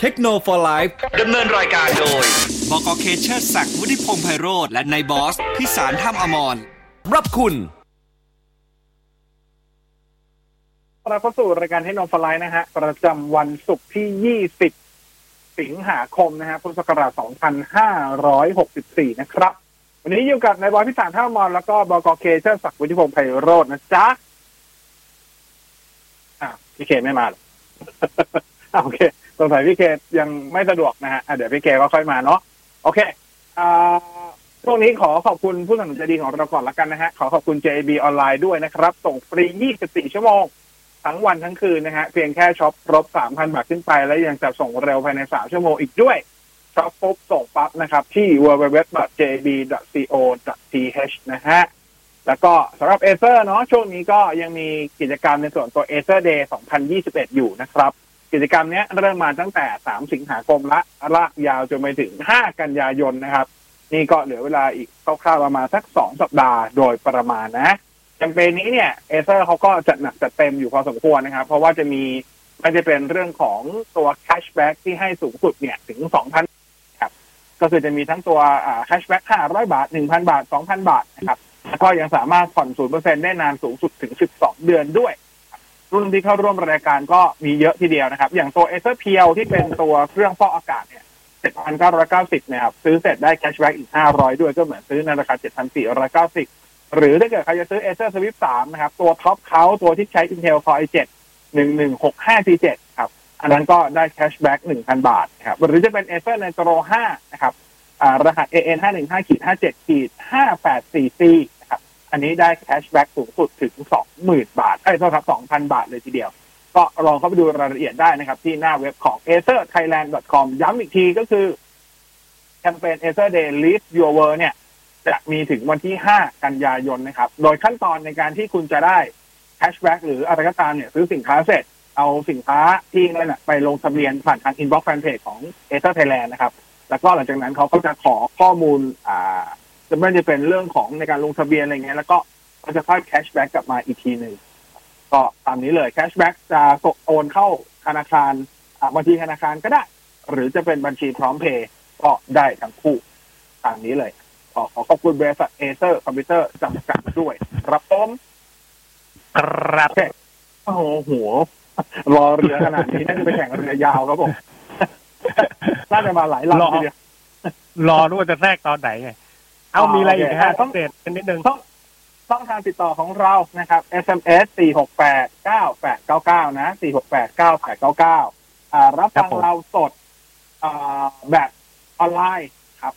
เทคโนโลยีไลฟ์ดำเนินรายการโดย บกเคเชอร์ศักดิ์วุฒิพงษ์ไพโรธและนายบอส พิสารท่ามอมรรับคุณเราเข้าสู่รายการให้นมฟลายนะฮะ ประจำวันศุกร์ที่ 20 สิงหาคมนะฮะ พุทธศักราช 2564 นะครับ วันนี้อยู่กับนายบอยพิสารท่ามอนแล้วก็บกเคเชอร์ศักดิ์วุฒิพงษ์ไพโรจน์นะจ๊ะอะพี่เคไม่มาหรออะโอเค สงสัยพี่เคยังไม่สะดวกนะฮะเดี๋ยวพี่เคก็ค่อยมาเนาะโอเคอ่าช่วงนี้ขอขอบคุณผู้สนับสนุนใจดีของเราก่อนละกันนะฮะ ขอขอบคุณ JB ออนไลน์ด้วยนะครับ ส่งฟรี 24 ชั่วโมง ทั้งวันทั้งคืนนะฮะ เพียงแค่ช็อปครบ 3,000 บาทขึ้นไป แล้วยังจะส่งเร็วภายใน 3 ชั่วโมงอีกด้วยช็อปปุ๊บส่งปั๊บนะครับ ที่ www.jb.co.th นะฮะ แล้วก็สำหรับ Acer เนาะช่วงนี้ก็ยังมีกิจกรรมในส่วนตัว Acer Day 2021 อยู่นะครับ กิจกรรมนี้เริ่มมาตั้งแต่ 3 สิงหาคมละลากยาวจนไปถึง 5 กันยายนนะครับ นี่ก็เหลือเวลาอีกคร่าวๆประมาณสัก 2 สัปดาห์โดยประมาณนะแคมเปญนี้เนี่ย Acer เขาก็จัดหนักจัดเต็มอยู่พอสมควรนะครับ เพราะว่าจะมีไม่จะเป็นเรื่องของตัว cashback ที่ให้สูงสุดเนี่ยถึง 2,000ครับ ก็คือจะมีทั้งตัว cashback 500 บาท 1,000 บาท 2,000 บาทนะครับแล้วก็ยังสามารถผ่อน 0%ได้นานสูงสุดถึง 12 เดือนด้วย รุ่นที่เข้าร่วมรายการก็มีเยอะทีเดียวนะครับ อย่างตัว Acer Pure ที่เป็นตัวเครื่องฟอกอากาศเนี่ย7,990นะครับ ซื้อเสร็จได้ cashback อีก500ด้วยก็เหมือนซื้อในราคา7,490หรือถ้าเกิดใครจะซื้อ Acer Swift 3นะครับ ตัวท็อปเขาตัวที่ใช้ Intel Core i7 1165G7 ครับ อันนั้นก็ได้ cashback 1,000บาทครับ หรือจะเป็น Acer Nitro 5นะครับอ่ารหัส AN 515ขีด57ขีด584 C นะครับ อันนี้ได้ cashback สูงสุดถึง20,000บาทเอ้ยโทษครับ2,000บาทเลยทีเดียว ก็ลองเข้าไปดูรายละเอียดได้นะครับ ที่หน้าเว็บของ acerthailand.com ย้ำอีกทีก็คือแคมเปญ Acer Day Live Your World เนี่ย จะมีถึงวันที่ 5 กันยายนนะครับ โดยขั้นตอนในการที่คุณจะได้cashback หรืออะไรก็ตามเนี่ยซื้อสินค้าเสร็จเอาสินค้าที่นั่นไปลงทะเบียนผ่านทาง inbox fanpage ของ Acer Thailand นะครับ แล้วก็หลังจากนั้นเขาก็จะขอข้อมูลอ่า จะไม่ได้เป็นเรื่องของในการลงทะเบียนอะไรเงี้ยแล้วก็เขาจะค่อย cashback กลับมาอีกทีหนึ่งก็ตามนี้เลย cashback จะโอนเข้าธนาคารอ่าบัญชีธนาคารก็ได้ หรือจะเป็นบัญชีพร้อมเพย์ก็ได้ทั้งคู่ตามนี้เลยขอขอขอบคุณบริษัท Acer คอมพิวเตอร์จำกัดด้วยครับผมครับโอ้โหหัวรอเรือขนาดนี้น่าจะไปแข่งเรือยาวครับผมน่าจะมาหลายลำทีเดียวรอรู้ว่าจะแทรกตอนไหนไง เอาอ๋อมีอะไรอีกโอเคฮะต้ต้อองงเดตกันนิดนึงต้องต้องทางติดต่อของเรานะครับ SMS 4 6 8 9 8 9 9 นะ 4 6 8 9 8 9 9อ่ารับครัฟับงผมเราสดอ่าแบบออนไลน์ครับ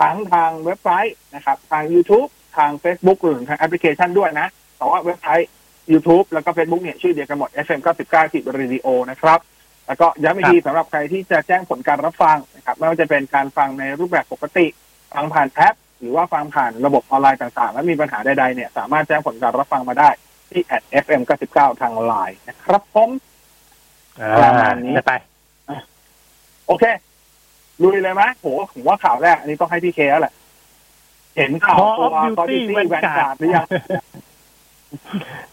ทั้งทางเว็บไซต์นะครับ ทาง YouTube ทาง Facebook หรือทางแอปพลิเคชันด้วยนะ แต่ว่าเว็บไซต์ YouTube แล้วก็ Facebook เนี่ย ชื่อเดียวกันหมด FM 99 Active Radio นะครับ แล้วก็ย้ำอีกทีสำหรับใครที่จะแจ้งผลการรับฟังนะครับ ไม่ว่าจะเป็นการฟังในรูปแบบปกติ ฟังผ่านแอป หรือว่าฟังผ่านระบบออนไลน์ต่างๆ แล้วมีปัญหาใดๆเนี่ยสามารถแจ้งผลการรับฟังมาได้ที่ @fm 99ทางไลน์นะครับผมอ่ประมาณนี้จะไปโอเคลุยเลยไหมโหผมว่าข่าวแรก อันนี้ต้องให้พี่เคแล้วแหละ เห็นข่าว Call ตัว of Duty คอร์ดิตี้แวน Vanguard การ์ดหรือยัง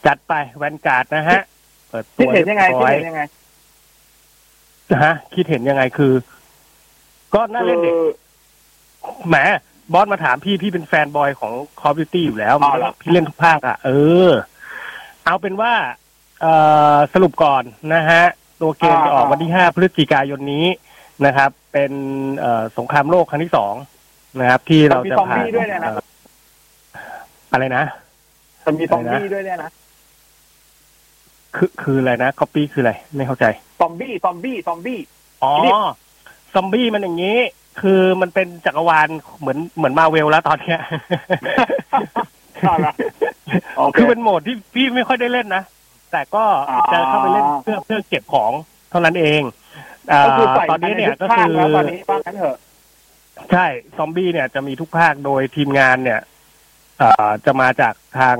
จัดไปแวนการ์ดนะฮะ เปิดตัคิดวเห็นยังไงรีคิดบร้อเห็นยังไงฮะ คิดเห็นยังไงคือ ก็น่าเล่นเด็กคือแหม บอสมาถามพี่พี่เป็นแฟนบอยของ Call of Duty อยู่แล้วอ๋อเหรอพี่เล่นทุกภาคอะ เออ เอาเป็นว่าเอ่อสรุปก่อนนะฮะ ตัวเกมจะออกวันที่ห้าพฤศจิกายนนี้นะครับ เป็นเอ่อสงครามโลกครั้งที่สองนะครับ ที่เราผ่านจะมีซอมบี้ด้วยเนี่ยนะเอ่ออะไรนะจะมีซอมบี้ด้วยเนี่ยนะคือคืออะไรนะคอปปี้คืออะไร ไม่เข้าใจซอมบี้ซอมบี้ซอมบี้อ๋อนี่ซอมบี้มันอย่างนี้ คือมันเป็นจักรวาลเหมือนเหมือนมาเวลแล้วตอนเนี้ยเอาละโอเคคือเป็นโหมดที่พี่ไม่ค่อยได้เล่นนะ แต่ก็อ่าจะเข้าไปเล่นเพื่อเพื่อเก็บของเท่านั้นเองอ่าก็คือใส่ตอนนี้เนี่ยใทุก็ภาคือแล้วตอนนี้ว่างั้นเถอะใช่ ซอมบี้เนี่ยจะมีทุกภาคโดยทีมงานเนี่ยเอ่อจะมาจากทาง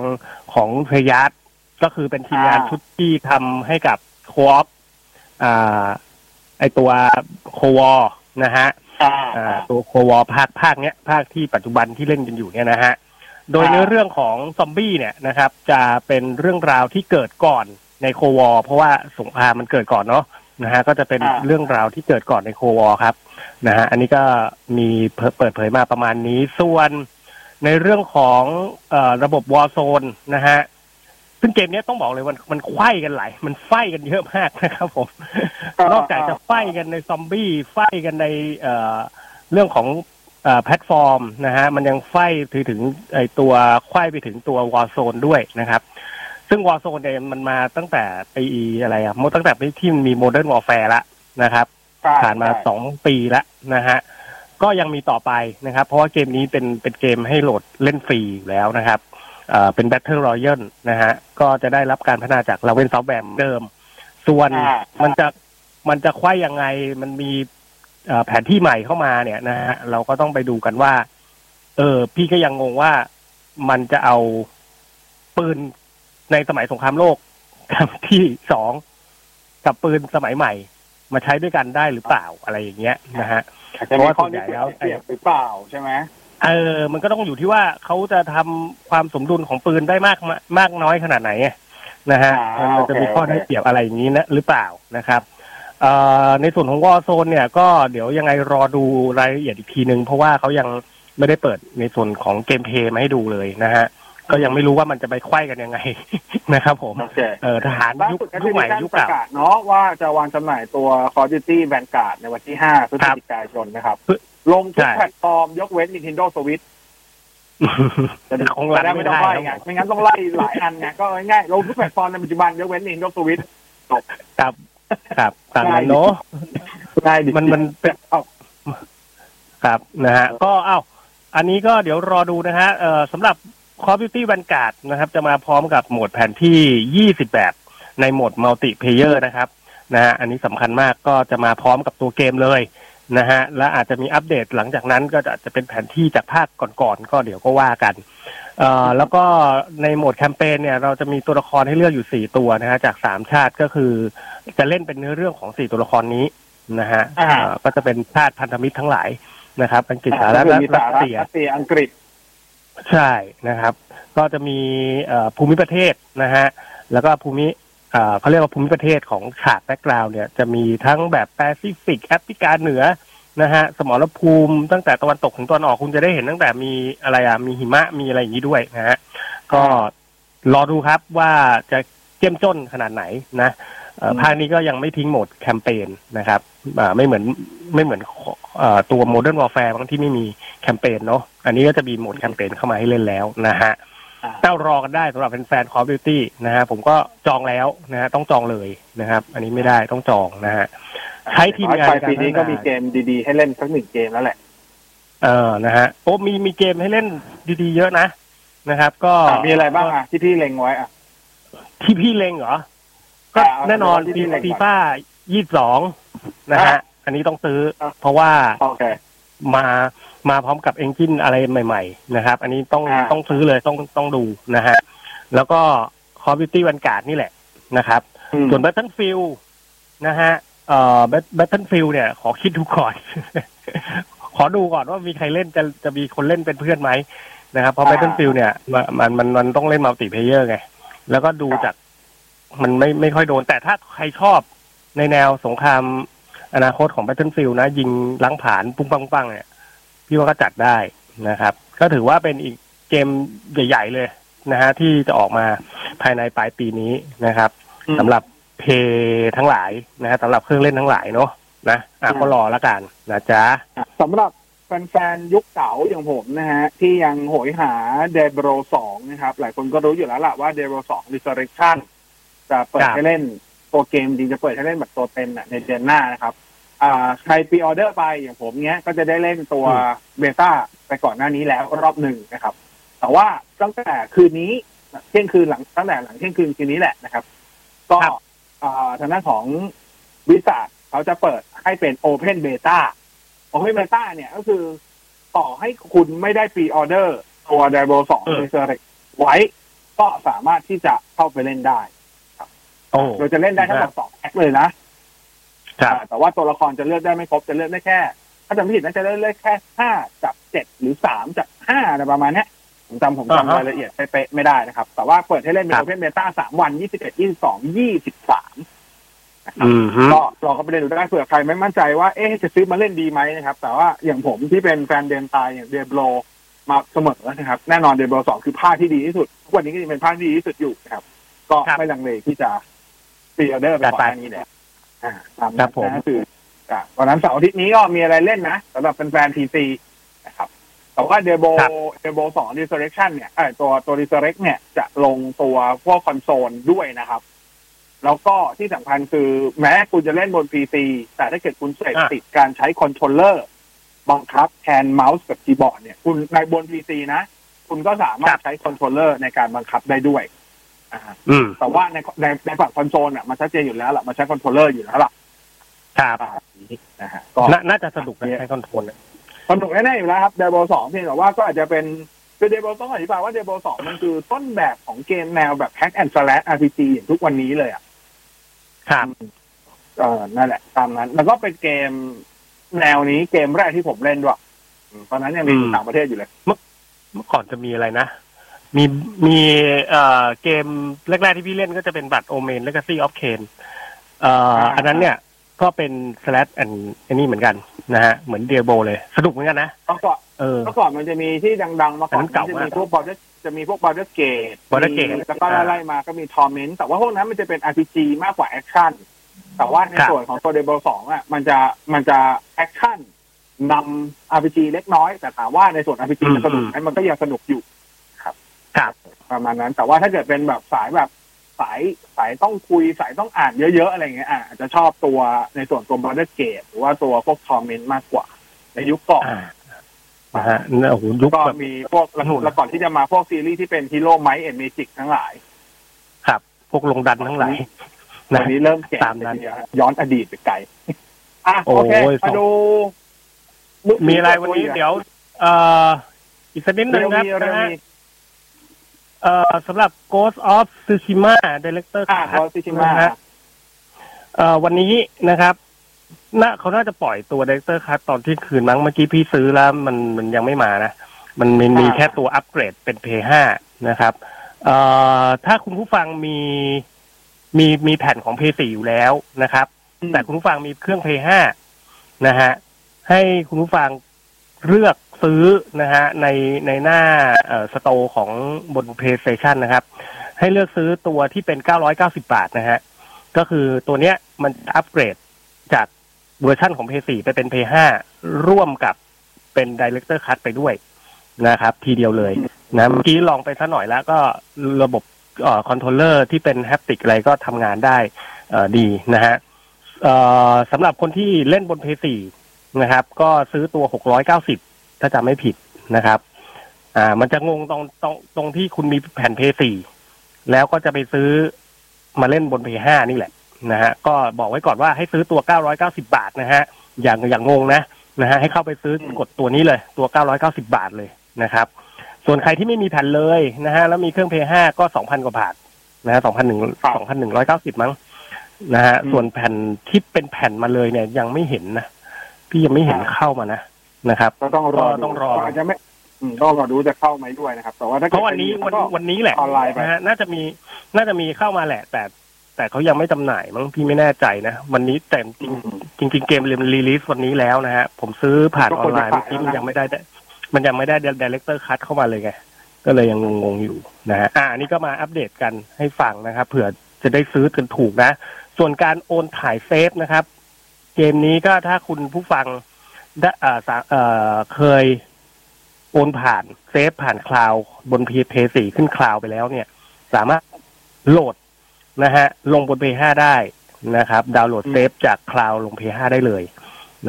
ของเพยาร์ก็คือเป็นทีมงานอ่าชุดที่ทำให้กับโคออฟอ่าไอตัวโควอนะฮะอ่าอ่า ตัวโควอภาคภาคเนี้ยภาคที่ปัจจุบันที่เล่นกันอยู่เนี่ยนะฮะโดยอ่าเนื้อเรื่องของซอมบี้เนี่ยนะครับ จะเป็นเรื่องราวที่เกิดก่อนในโควอเพราะว่าสงครามมันเกิดก่อนเนาะนะฮะก็จะเป็นอ่าเรื่องราวที่เกิดก่อนในโควอครับนะฮะอันนี้ก็มีเผเปิดเผยมาประมาณนี้ส่วนในเรื่องของเออระบบวอ r z โซนนะฮะ ซึ่งเกมเนี้ยต้องบอกเลยมันมันไขว้กันหลายมันไฟกันเยอะมากนะครับผม นอกจากจะไขว้กันในซอมบี้ไขว้กันในเอ่อเรื่องของเอ่อแพลตฟอร์มนะฮะมันยังไขว้ถึงถึงไอตัวไขว้ไปถึงตัววอ r z โซนด้วยนะครับ ซึ่งวอ r z โซนเนี่ยมันมาตั้งแต่ปีอะไรอะมตั้งแต่ที่มันมีโมเดิร์นวอ r แฟร์ละนะครับใช่ผ่านมาใช่สองปีแล้วนะฮะก็ยังมีต่อไปนะครับ เพราะว่าเกมนี้เป็นเป็นเกมให้โหลดเล่นฟรีอยู่แล้วนะครับ เอ่อเป็น Battle Royale นะฮะ ก็จะได้รับการพัฒนาจากลาเวนซอฟแ a มเดิม ส่วนอ่ามันจะมันจะคว้ายยังไงมันมีเอ่อแผนที่ใหม่เข้ามาเนี่ยนะฮะเราก็ต้องไปดูกันว่า เออ พี่ก็ยังงงว่ามันจะเอาปืนในสมัยสงครามโลกครั้งที่สองกับปืนสมัยใหม่ มาใช้ด้วยกันได้หรือเปล่าอะไรอย่างเงี้ยนะฮะอาจจะมีข้อนี้เปรียบหรือเปล่าใช่ไหม เออ มันก็ต้องอยู่ที่ว่าเขาจะทำความสมดุลของปืนได้มากมามากน้อยขนาดไหนอะนะฮะอ่ามันจะมีข้อได้เปรียบอะไรอย่างนี้นะหรือเปล่านะครับเอ่อในส่วนของวอ r z โซนเนี่ยก็เดี๋ยวยังไงรอดูรายละเอียดอีกทีนึง เพราะว่าเขายังไม่ได้เปิดในส่วนของเกมเพลย์มาให้ดูเลยนะฮะก็ยังไม่รู้ว่ามันจะไปไขว้กันยังไงนะครับผมโอเคเออทหารล่ายุคสุดก็ยุจะคใหมีม่การยุคประเก่ากาศเนาะว่าจะวางจำหน่ายตัว Call of Duty Vanguard ในวันที่5พฤศจิกายนนะครับ ลงทุกใช่แพลตฟอร์ม ยกเว้น Nintendo Switch จะคงรันได้ไม่ไม่ต้อได้งไล่คไงรับผมไม่งั้นต้องไล่หลายอันไงก็ง่ายๆลงทุกแพลตฟอร์มในปัจจุบันยกเว้น Nintendo Switch ครับ ครับตามนั้นเนาะง่ายดิมันมันเป็นเอาครับนะฮะก็เอ้าอันนี้ก็เดี๋ยวรอดูนะฮะเอ่อสำหรับ Call of Duty Vanguard นะครับ จะมาพร้อมกับโหมดแผนที่ 20 แบบ ในโหมดมัลติเพเยอร์นะครับนะฮะอันนี้สำคัญมากก็จะมาพร้อมกับตัวเกมเลย นะฮะและอาจจะมีอัปเดตหลังจากนั้นก็จะจะเป็นแผนที่จากภาคก่อนๆก็เดี๋ยวก็ว่ากันเอ่อแล้วก็ในโหมดแคมเปญเนี่ยเราจะมีตัวละครให้เลือกอยู่4ตัวนะฮะจาก3ชาติก็คือ จะเล่นเป็นเนื้อเรื่องของ4ตัวละครนี้นะฮะอ่าเอ่อก็จะเป็นชาติพันธมิตรทั้งหลายนะครับ อังกฤษสหก็รัฐคือและมีรัสหสรัฐเซีย รัสเซียอังกฤษ ใช่นะครับ ก็จะมีเอ่อภูมิประเทศนะฮะแล้วก็ภูมิ เอ่อเขาเรียกว่าภูมิประเทศของฉาก background เนี่ยจะมีทั้งแบบแปซิฟิกแอฟริกาเหนือนะฮะสมรภูมิตั้งแต่ตะวันตกถึงตะวันออกคุณจะได้เห็นตั้งแต่มีอะไรอะมีหิมะมีอะไรอย่างนี้ด้วยนะฮะก็รอดูครับว่าจะเข้มข้นขนาดไหนนะเอ่ออืมภาคนี้ก็ยังไม่ทิ้งโหมดแคมเปญนะครับอ่าไม่เหมือนไม่เหมือนเอ่อตัวโมเดิร์นวอ r แฟร์บางที่ไม่มีแคมเปญเนาะอันนี้ก็จะมีโหมดแคมเปญเข้ามาให้เล่นแล้วนะฮะอ่า เต้ารอกันได้สำหรับแฟนๆ Call of Duty นะฮะผมก็จองแล้วนะฮะต้องจองเลยนะครับ อันนี้ไม่ได้ต้องจองนะฮะใช้ทีมงานปลายในการปีนี้ก็พัฒนามีมีเกมดีๆ ให้เล่นสักหนึ่งเกมแล้วแหละ เออนะฮะโอ้มีมีเกมให้เล่นดีๆ เยอะนะนะครับ ก็อะมีอะไรบ้างอะที่พี่เล็งไว้อะที่พี่เล็งเหรอ ก็อ่าเอาแน่นอนที่พี่เล็งก่อนฟีฟ่ายี่สิบสองนะฮะอะอันนี้ต้องซื้ออะเพราะว่าโอเคมา มาพร้อมกับ engine อะไรใหม่ ๆ นะครับ อันนี้ต้องอ่าต้องซื้อเลยต้องต้องดูนะฮะแล้วก็ Call of Duty Vanguard นี่แหละนะครับอืมส่วน Battlefield นะฮะเอ่อ Bat- Battlefield เนี่ย ขอคิดดูก่อน ขอดูก่อนว่ามีใครเล่นจะจะมีคนเล่นเป็นเพื่อนไหมนะครับเพราะอ่า Battlefield เนี่ยมันมันมันมันต้องเล่น multiplayer ไง แล้วก็ดูครับจากมันไม่ไม่ค่อยโดน แต่ถ้าใครชอบในแนวสงครามอนาคตของ Battlefield นะ ยิงล้างผลาญปุ้งปังปังเนี่ย พี่ว่าก็จัดได้นะครับ ก็ถือว่าเป็นอีกเกมใหญ่ ๆ เลยนะฮะที่จะออกมาภายในปลายปีนี้นะครับอืมสำหรับเพย์ทั้งหลายนะฮะสำหรับเครื่องเล่นทั้งหลายเนาะนะอะอืมก็รอแล้วกันนะจ๊ะสำหรับแฟนๆยุคเก่าอย่างผมนะฮะ ที่ยังโหยหาDiablo สองนะครับ หลายคนก็รู้อยู่แล้วล่ะว่าเดบโรสอง Resurrection จะเปิดครับให้เล่นตัวเกมจริงจะเปิดให้เล่นแบบตัวเต็มน่ะในเดือนหน้านะครับ อ่าใคร pre-order ไปอย่างผมเนี้ยก็จะได้เล่นตัว beta ไปก่อนหน้านี้แล้วรอบหนึ่งนะครับ แต่ว่าตั้งแต่คืนนี้เที่ยงคืนหลังตั้งแต่หลังเที่ยงคืนคืนนี้แหละนะครับ ก็ครับอ่าทางด้านของวิสาเขาจะเปิดให้เป็น open beta open beta เนี่ยก็คือต่อให้คุณไม่ได้ pre-order ตัว Diablo สองเออ Resurrect ไว้ก็สามารถที่จะเข้าไปเล่นได้โอ้โดยจะเล่นได้ทั้งหมดสอง act เลยนะครับอ่า แต่ว่าตัวละครจะเลือกได้ไม่ครบจะเลือกได้แค่ ถ้าจำไม่ผิดน่าจะเลือกได้แค่ห้าจากเจ็ดหรือสามจากห้าอะไรประมาณเนี้ยผมจำผมอ่าฮะจำรายละเอียดเป๊ะๆไม่ได้นะครับ แต่ว่าเปิดให้เล่นเป็นครับ open beta สามวันยี่สิบเอ็ดยี่สิบสองยี่สิบสามอืมฮึก็ลองเข้าไปเล่นดูได้เผื่อใครไม่มั่นใจว่าเอ๊ะจะซื้อมาเล่นดีไหมนะครับ แต่ว่าอย่างผมที่เป็นแฟนเดนตายอย่าง Diablo มาเสมอนะครับ แน่นอน Diablo สองคือภาคที่ดีที่สุดทุกวันนี้ก็ยังเป็นภาคที่ดีที่สุดอยู่นะครับ ก็ไม่ลังเลที่จะ pre-order ไปก่อนหน้านี้แหละ อ่าตามนั้นนะคืออะวันนั้นเสาร์อาทิตย์นี้ก็มีอะไรเล่นนะสำหรับแฟนๆ PC นะครับแต่ว่า Diablo Diablo สอง Resurrection เนี่ยไอ้ตัวตัว Resurrect เนี่ยจะลงตัวพวกคอนโซลด้วยนะครับ แล้วก็ที่สำคัญคือแม้คุณจะเล่นบน PC แต่ถ้าเกิดคุณเสพติดการใช้ controller บังคับแทนเมาส์กับคีย์บอร์ดเนี่ย คุณในบน PC นะ คุณก็สามารถใช้ controller ในการบังคับได้ด้วยอ่าอืม แต่ว่าในในในฝั่งคอนโซลอะมันชัดเจนอยู่แล้วล่ะมันใช้ controller อยู่แล้วล่ะครับอ่านะฮะก็นาน่าจะสนุกนะใช้ control เนี่ยสนุกแน่ๆอยู่แล้วครับ Diablo สองเพียงแต่ว่าก็อาจจะเป็นคือเดโบต้องอธิบายว่าเดโบสองมันคือต้นแบบของเกมแนวแบบแฮกแอนด์สแลช RPG อย่างทุกวันนี้เลยอะครับเออนั่นแหละ ตามนั้น แล้วก็เป็นเกมแนวนี้เกมแรกที่ผมเล่นด้วยอืมตอนนั้นยังมีอยู่ต่างประเทศอยู่เลย เมื่อก่อนจะมีอะไรนะ มีมีเอ่อเกมแรก ๆ ที่พี่เล่นก็จะเป็นบัตรโอเมน Legacy of Kain เอ่ออันนั้นเนี่ยก็เป็น slash and อันนี้เหมือนกันนะฮะ เหมือน Diablo เลย สนุกเหมือนกันนะเมื่อก่อนเออเมื่อก่อนมันจะมีที่ดังๆมาก่อนอันนั้นเก่าจะมากมีพวกบอลจะมีพวกบอลเดอร์เกต Baldur's Gate แล้วก็ไล่ๆมาก็มี Torment แต่ว่าพวกนั้นมันจะเป็น RPG มากกว่า action แต่ว่าในครับส่วนของตัว Diablo สองอะมันจะมันจะ action นำ RPG เล็กน้อย แต่ถามว่าในส่วน RPG มันสนุกไหมมันก็ยังสนุกอยู่ ครับ ประมาณนั้น แต่ว่าถ้าเกิดเป็นแบบสายแบบสายสายต้องคุยสายต้องอ่านเยอะๆอะไรเงี้ยอะอาจจะชอบตัวในส่วนตัว Baldur's Gate หรือว่าตัวพวก Torment มากกว่า ในยุคก่อนอ่านะฮะโอ้โหยุคก็แบบมีพวกแล้วนู่นแล้วก่อนที่จะมาพวกซีรีส์ที่เป็น Heroes Might and Magic ทั้งหลาย ครับ พวกลงดันทั้งหลายนะวันนี้เริ่มแก่ตามนั้นไปทีเดียวย้อนอดีตไปไกลอะโอ้โอเคยมาดูมีอะไรวันนี้เดี๋ยว เอ่ออีกสักนิดหนึ่งเร็วครับมีเร็วนะฮะมี เอ่อสำหรับ Ghost of Tsushima Director อะ Cut รอซิชิมานะฮะเอ่อวันนี้นะครับน่าเขาน่าจะปล่อยตัว Director Cut ตอนที่คืนมั้งเมื่อกี้พี่ซื้อแล้วมันมันยังไม่มานะ มันมีมีแค่ตัวอัปเกรดเป็น P5 นะครับเอ่อถ้าคุณผู้ฟังมีมีมีแผ่นของ P4 อยู่แล้วนะครับ แต่คุณผู้ฟังมีเครื่อง P5 นะฮะให้คุณผู้ฟังเลือก ซื้อนะฮะในในหน้า store ของบน PlayStation นะครับ ให้เลือกซื้อตัวที่เป็น 990 บาทนะฮะก็คือตัวเนี้ยมันอัปเกรดจากเวอร์ชั่นของ PS4 ไปเป็น PS5 ร่วมกับเป็น Director Cut ไปด้วยนะครับ ทีเดียวเลยนะเมื่อกี้ลองไปซะหน่อยแล้วก็ระบบ controller ที่เป็น haptic อะไรก็ทำงานได้ดีนะฮะสำหรับคนที่เล่นบน PS4 นะครับ ก็ซื้อตัว 690 ถ้าจำไม่ผิดนะครับ อ่า มันจะงงตรงตรงตรงที่คุณมีแผ่น PS4 แล้วก็จะไปซื้อมาเล่นบน PS5 นี่แหละนะฮะก็บอกไว้ก่อนว่าให้ซื้อตัว 990 บาทนะฮะอย่างอย่างงงนะนะฮะให้เข้าไปซื้อกดตัวนี้เลย ตัว 990 บาทเลยนะครับ ส่วนใครที่ไม่มีแผ่นเลยนะฮะแล้วมีเครื่อง PS5 ก็ 2,000 กว่าบาทนะฮะ2,100 2,190 มั้งนะฮะส่วนแผ่นที่เป็นแผ่นมาเลยเนี่ยยังไม่เห็นนะพี่ยังไม่เห็นเข้ามานะ นะครับ ก็ต้องรอก็ต้องรออาจจะไม่อืมต้องรอดูจะเข้าไหมด้วยนะครับ แต่ว่าถ้าเพเกิดราะวันนี้เป็วันก็วันนี้แหละออนไลน์ไปนะฮะน่าจะมีน่าจะมีเข้ามาแหละ แต่แต่เขายังไม่จำหน่ายมั้งพี่ไม่แน่ใจนะ วันนี้แต่จริงอืมจริงๆเกมรีลีสวันนี้แล้วนะฮะผมซื้อผ่านก็อคอนวรไลจะน์ขายเมื่อกี้แล้วนะมันยังไม่ได้ มันยังไม่ได้ดีเลกเตอร์คัเข้ามาเลยไงก็เลยยังงงๆอยู่นะฮะอ่าอันนี้ก็มาอัปเดตกันให้ฟังนะครับเผื่อจะได้ซื้อกันถูกนะ ส่วนการโอนถ่าย save นะครับ เกมนี้ก็ถ้าคุณผู้ฟัง ได้อ่าสาเอ่อเคยโอนผ่านเซฟผ่านคลาวด์บน p 4ขึ้นคลาวด์ไปแล้วเนี่ย สามารถโหลดนะฮะ ลงบน P5 ได้นะครับ ดาวน์โหลด save จาก cloud ลง P5 ได้เลย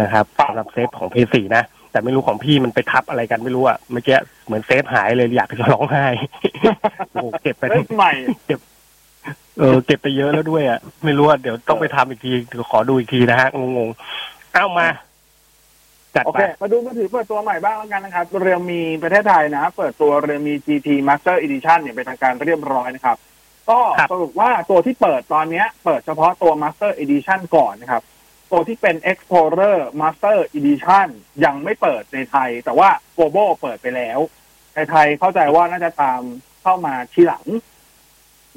นะครับสำหรับ save ของ P4 นะแต่ไม่รู้ของพี่มันไปทับอะไรกันไม่รู้อะเมื่อกี้เหมือนเซฟหายเลยอยากจะร้องไห้โอ้โหเก็บไปเฮ้ยใหม่เออเก็บไปเยอะแล้วด้วยอะไม่รู้อะเดี๋ยวต้องไปทำอีกทีเดี๋ยวขอดูอีกทีนะฮะงงๆเอามา จัดโอไป เค มาดูมือถือเปิดตัวใหม่บ้างแล้วกันนะครับ เรียวมีประเทศไทยนะเปิดตัวเรียวมี GT Master Edition อย่างเป็นทางการเรียบร้อยนะครับ ก็สรุปว่าตัวที่เปิดตอนเนี้ย เปิดเฉพาะตัว Master Edition ก่อนนะครับ ตัวที่เป็น Explorer Master Edition ยังไม่เปิดในไทย แต่ว่า Global เปิดไปแล้ว ในไทยเข้าใจว่าน่าจะตามเข้ามาทีหลัง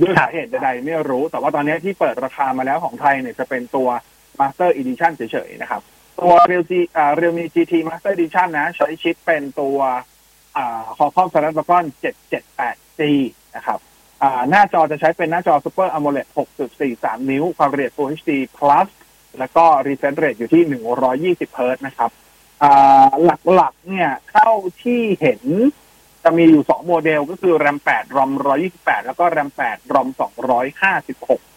ด้วยครับสาเหตุใดๆไม่รู้ แต่ว่าตอนนี้ที่เปิดราคามาแล้วของไทยเนี่ยจะเป็นตัว Master Edition เฉยๆนะครับ ตัว Real G อ่า Realme GT Master Edition นนะ ใช้ชิปเป็นตัวอ่า Qualcomm Snapdragon 778G นะครับอ่าหน้าจอจะใช้เป็นหน้าจอ Super AMOLED 6.43 นิ้ว ความละเอียด Full HD Plus แล้วก็ refresh rate อยู่ที่ 120 Hz นะครับอ่าหลักๆ เนี่ย เท่าที่เห็นจะมีอยู่ 2 โมเดลก็คือ RAM 8 ROM 128 แล้วก็ RAM 8 ROM 256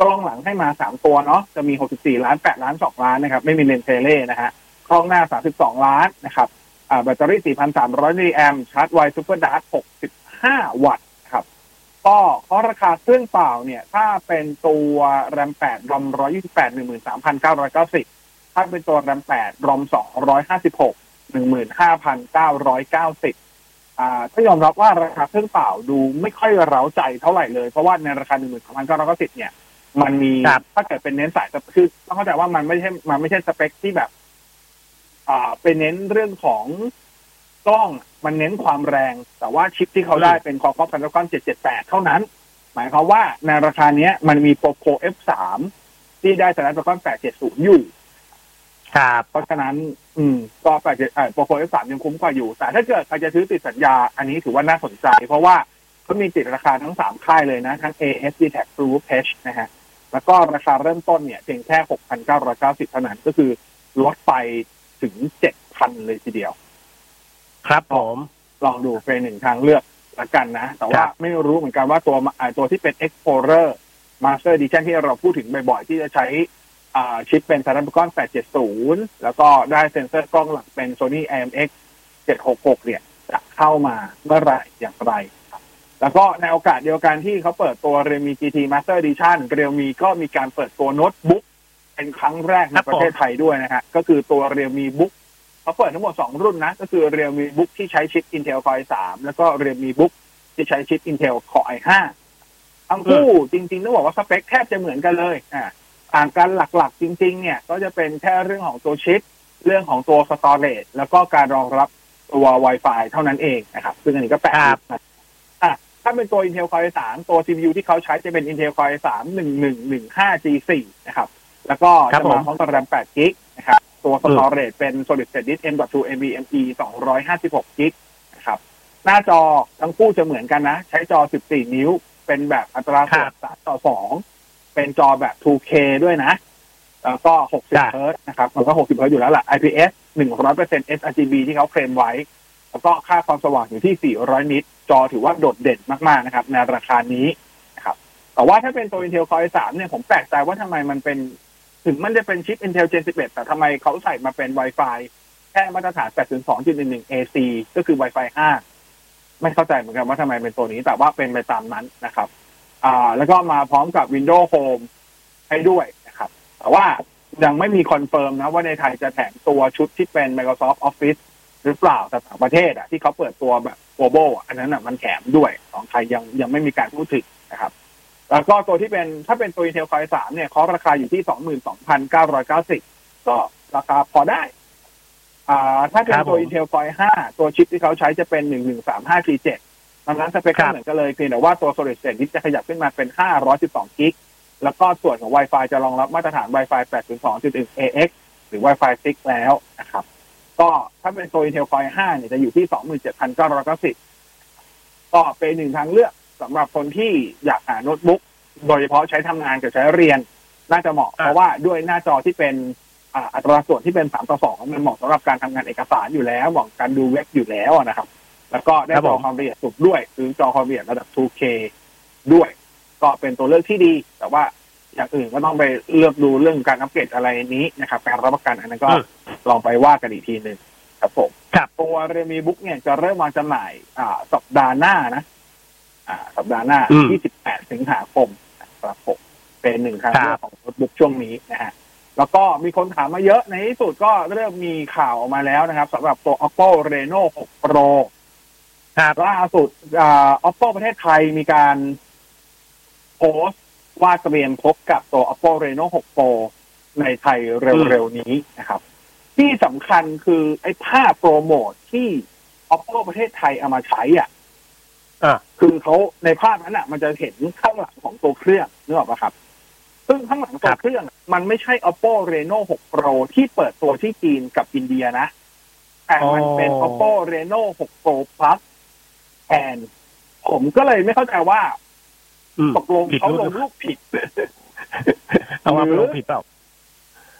กล้องหลังให้มาสามตัวเนาะจะมีหกสิบสี่ล้านแปดล้านสองล้านนะครับ ไม่มี lens tele นะฮะกล้องหน้าสามสิบสองล้านนะครับแบตเตอรี่สี่พันสามร้อยมิลลิแอมชาร์จไว SuperDart หกสิบห้าวัตต์ครับ ก็เพราะราคาเครื่องเปล่าเนี่ย ถ้าเป็นตัวแรมแปดรอมร้อยยี่สิบแปดหนึ่งหมื่นสามพันเก้าร้อยเก้าสิบถ้าเป็นตัวแรมแปดรอมสองร้อยห้าสิบหกหนึ่งหมื่นห้าพันเก้าร้อยเก้าสิบอ่าถ้ายอมรับว่าราคาเครื่องเปล่าดูไม่ค่อยเร้าใจเท่าไหร่เลย เพราะว่าในราคาหนึ่งหมื่นสองพันเก้าร้อยเก้าสิเนี่ย ถ้าเกิดเป็นเน้นสายคือต้องเข้าใจว่ามันไม่ใช่มันไม่ใช่สเปคที่แบบ อ่าเป็นเน้นเรื่องของกล้องมันเน้นความแรง แต่ว่าชิปที่เขาได้เป็น Qualcomm Snapdragon 778 เท่านั้น หมายความว่าในราคาเนี้ย มันมี Poco F3 ที่ได้ Snapdragon 870 อยู่ ครับ เพราะฉะนั้น อืม ก็แปดเอ่อโปรโฟเอฟสามยังคุ้มกว่าอยู่ แต่ถ้าเกิดใครจะซื้อติดสัญญา อันนี้ถือว่าน่าสนใจ เพราะว่าเขามีติดราคาทั้งสามค่ายเลยนะ ทั้ง AS d t a c Blue Page นะฮะ แล้วก็ราคาเริ่มต้นเนี่ยเพียงแค่ 6,990 เท่านั้นก็คือลดไปถึง 7,000 เลยทีเดียว ครับผมลองดูเป็นหนึ่งทางเลือกละกันนะ แต่ว่าครับไม่รู้เหมือนกันว่าตัวอ่าตัวที่เป็น Explorer Master Edition ที่เราพูดถึงบ่อยๆ ที่จะใช้อ่าชิปเป็น Snapdragon 870 แล้วก็ได้เซ็นเซอร์กล้องหลักเป็น Sony IMX 766 เนี่ย จะเข้ามาเมื่อไหร่อย่างไรครับ แล้วก็ในโอกาสเดียวกันที่เขาเปิดตัว Realme GT Master Edition Realme ก็มีการเปิดตัวโน้ตบุ๊กเป็นครั้งแรกในประเทศไทยด้วยนะฮะก็คือตัว Realme Book เขาเปิดทั้งหมด2รุ่นนะ ก็คือ Realme Book ที่ใช้ชิป Intel Core i3 แล้วก็ Realme Book ที่ใช้ชิป Intel Core i5 ทั้งคู่จริงๆต้องบอกว่าสเปคแทบจะเหมือนกันเลยอ่าต่างกันหลักๆจริง ๆ เนี่ย ก็จะเป็นแค่เรื่องของตัวชิป เรื่องของตัวสตอเรจแล้วก็การรองรับตัว Wi-Fi เท่านั้นเองนะครับ ซึ่งอันนี้ก็แปลกครับนะอะ ถ้าเป็นตัว Intel Core i3 ตัว CPU ที่เขาใช้จะเป็น Intel Core i3 1115G4 นะครับ แล้วก็ครับจะผมมาพร้อมกับ RAM 8 GB นะครับ ตัว storage เป็น Solid State Disk M.2 NVMe 256 GB นะครับ หน้าจอทั้งคู่จะเหมือนกันนะ ใช้จอ 14 นิ้ว เป็นแบบอัตราส่วน3ต่อ 2 เป็นจอแบบ 2K ด้วยนะ แล้วก็ 60 เฮิร์ตซ์นะครับ มันก็ 60 เฮิร์ตซ์อยู่แล้วล่ะ IPS 100% sRGB ที่เขาเคลมไว้ แล้วก็ค่าความสว่างอยู่ที่ 400 nit จอถือว่าโดดเด่นมากๆนะครับ ในราคานี้นะครับแต่ว่าถ้าเป็นตัว Intel Core i3 เนี่ยผมแปลกใจว่าทำไมมันเป็น ถึงมันจะเป็นชิป Intel Gen 11 แต่ทำไมเขาใส่มาเป็น Wi-Fi แค่มาตรฐาน 802.11 AC ก็คือ Wi-Fi 5 ไม่เข้าใจเหมือนกันว่าทำไมเป็นตัวนี้ แต่ว่าเป็นไปตามนั้นนะครับ อ่า แล้วก็มาพร้อมกับ Windows Home ให้ด้วยนะครับ แต่ว่ายังไม่มีคอนเฟิร์มนะว่าในไทยจะแถมตัวชุดที่เป็น Microsoft Office หรือเปล่าแต่ต่างประเทศอะที่เขาเปิดตัวแบบ global อะอันนั้นอะมันแถมด้วยของไทยยังยังไม่มีการพูดถึงนะครับ แล้วก็ตัวที่เป็นถ้าเป็นตัว Intel Core 3เนี่ยเขาราคาอยู่ที่22,990ก็ราคาพอได้ อ่า ถ้าเป็นครับตัวผม Intel Core 5 ตัวชิปที่เขาใช้จะเป็น 11357ดังนั้นสเปคครัก็บเหมือนกันเลยเพียงแต่ว่าตัว Solid State Disk จะขยับขึ้นมาเป็น 512 กิก แล้วก็ส่วนของ Wi-Fi จะรองรับมาตรฐาน Wi-Fi 802.1 AX หรือ Wi-Fi 6 แล้วนะครับ ก็ถ้าเป็นตัว Intel Core 5เนี่ยจะอยู่ที่27,990ก็เป็นหนึ่งทางเลือกสำหรับคนที่อยากหาโน้ตบุ๊กโดยเฉพาะใช้ทำงานกับใช้เรียน น่าจะเหมาะอะเพราะว่าด้วยหน้าจอที่เป็นอ่าอัตราส่วนที่เป็น3ต่อ2มันเหมาะสำหรับการทำงานเอกสารอยู่แล้วเหมาะกับการดูเว็บอยู่แล้วนะครับ แล้วก็ได้ครับจผอมความละเอียดสูงด้วยคือจอความละเอียดระดับ 2K ด้วย ก็เป็นตัวเลือกที่ดี แต่ว่าอย่างอื่นก็ต้องไปเลือกดูเรื่องการอัปเกรดอะไรนี้นะครับการรับประกันอันนั้นก็อืม ลองไปว่ากันอีกทีหนึ่งครับผมครับตัวเรมีบุ๊กเนี่ยจะเริ่มวางจำหน่าย อ่า สัปดาห์หน้านะ อ่า สัปดาห์หน้าอืม28 สิงหาคมนะครับผมเป็นหนึ่งทางครับเลือกของโน้ตบุ๊กช่วงนี้นะฮะแล้วก็มีคนถามมาเยอะในที่สุดก็เริ่มมีข่าวออกมาแล้วนะครับสำหรับตัว oppo reno 6 pro ครับล่าสุดอ่า oppo ประเทศไทยมีการโพสต์ว่าเตรียมพบกับตัว oppo reno 6 pro ในไทยเร็วๆนี้นะครับ ที่สำคัญคือไอ้ภาพโปรโมทที่ oppo ประเทศไทยเอามาใช้อะอ่าคือเขาในภาพนั้นอะ มันจะเห็นข้างหลังของตัวเครื่องนึกออกปะครับ ซึ่งข้างหลังตัวเครื่องอะมันไม่ใช่ oppo reno 6 pro ที่เปิดตัวที่จีนกับอินเดียนะ แต่มันเป็น oppo reno 6 pro plus แอนผมก็เลยไม่เข้าใจว่าอืมตกลงผิดเขารุ่นลงรูปผิดเอาว่าหรือลงผิดเปล่า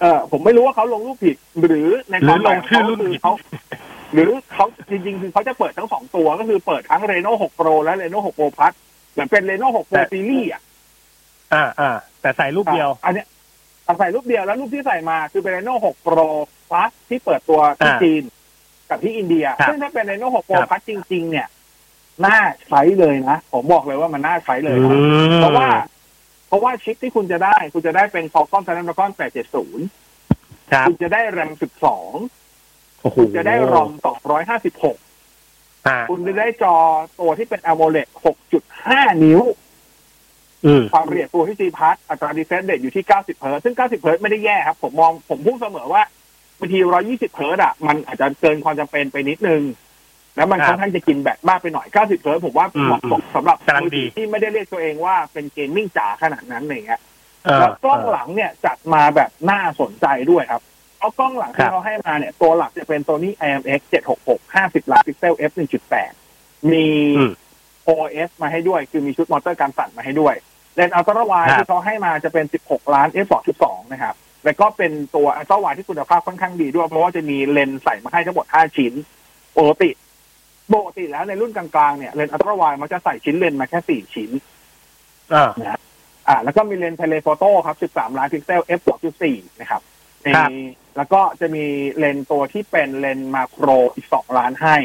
เออผมไม่รู้ว่าเขาลงรูปผิด หรือในหรือความหมายลงชื่อรุ่นขคืผิดเขาหรือเขาจริงๆ คือเขาจะเปิดทั้งสองตัวก็คือเปิดทั้ง Reno 6 Pro และ Reno 6 Pro Plus เหมือนเป็น Reno 6 Pro แต่ Series อะอ่าอ่าแต่ใส่รูปเดียว อันเนี้ยใส่รูปเดียวแล้วรูปที่ใส่มาคือเป็น Reno 6 Pro Plus ที่เปิดตัวที่อ่าจีนกับที่อินเดียครับซึ่งถ้าเป็น Reno 6 Pro ครับ Plus จริง ๆ เนี่ยน่าใช้เลยนะ ผมบอกเลยว่ามันน่าใช้เลยครับอืมเพราะว่า เพราะว่าชิปที่คุณจะได้ คุณจะได้เป็น Qualcomm Snapdragon 870ครับคุณจะได้ RAM 12โอ้โหคุณจะได้รอม256อ่าคุณจะได้จอตัวที่เป็น AMOLED 6.5 นิ้วอืมความละเอียดตัวที่ซีพัทอัตราดีเฟนเดตอยู่ที่ 90 เฮิร์ตซ์ซึ่ง 90 เฮิร์ตซ์ไม่ได้แย่ครับ ผมมองผมพูดเสมอว่าบางที 120 เฮิร์ตซ์อะ มันอาจจะเกินความจำเป็นไปนิดนึง แล้วมันครับค่อนข้างจะกินแบตมากไปหน่อย 90เฮิร์ตซ์ผมว่าอืมเหมาะสมสำหรับกำลังมือถือดีที่ไม่ได้เรียกตัวเองว่าเป็น gaming จ๋าขนาดนั้นอะไรเงี้ยเออแล้วกล้องหลังเนี่ยจัดมาแบบน่าสนใจด้วยครับเอากล้องหลังครัที่เขาให้มาเนี่ย ตัวหลักจะเป็นตัวนี้ IMX 766 50ล้านพิกเซล f 1.8 มีอืม OS มาให้ด้วย คือมีชุดมอเตอร์การสั่นมาให้ด้วยเลนส์ ultra-wide ครับที่เขาให้มาจะเป็น 16 ล้าน f 2.2 นะครับ แล้วก็เป็นตัว ultra-wide ที่คุณภาพค่อนข้างดีด้วย เพราะว่าจะมีเลนส์ใส่มาให้ทั้งหมด 5 ชิ้นปกติ ปกติแล้วในรุ่นกลางๆเนี่ยเลนส์ ultra-wide มันจะใส่ชิ้นเลนส์มาแค่4ชิ้นอ่าอ่าแล้วก็มีเลนส์ telephoto ครับ13ล้านพิกเซล f 2.4นะครับครับมีแล้วก็จะมีเลนส์ตัวที่เป็นเลนส์ macro อีก2ล้านให้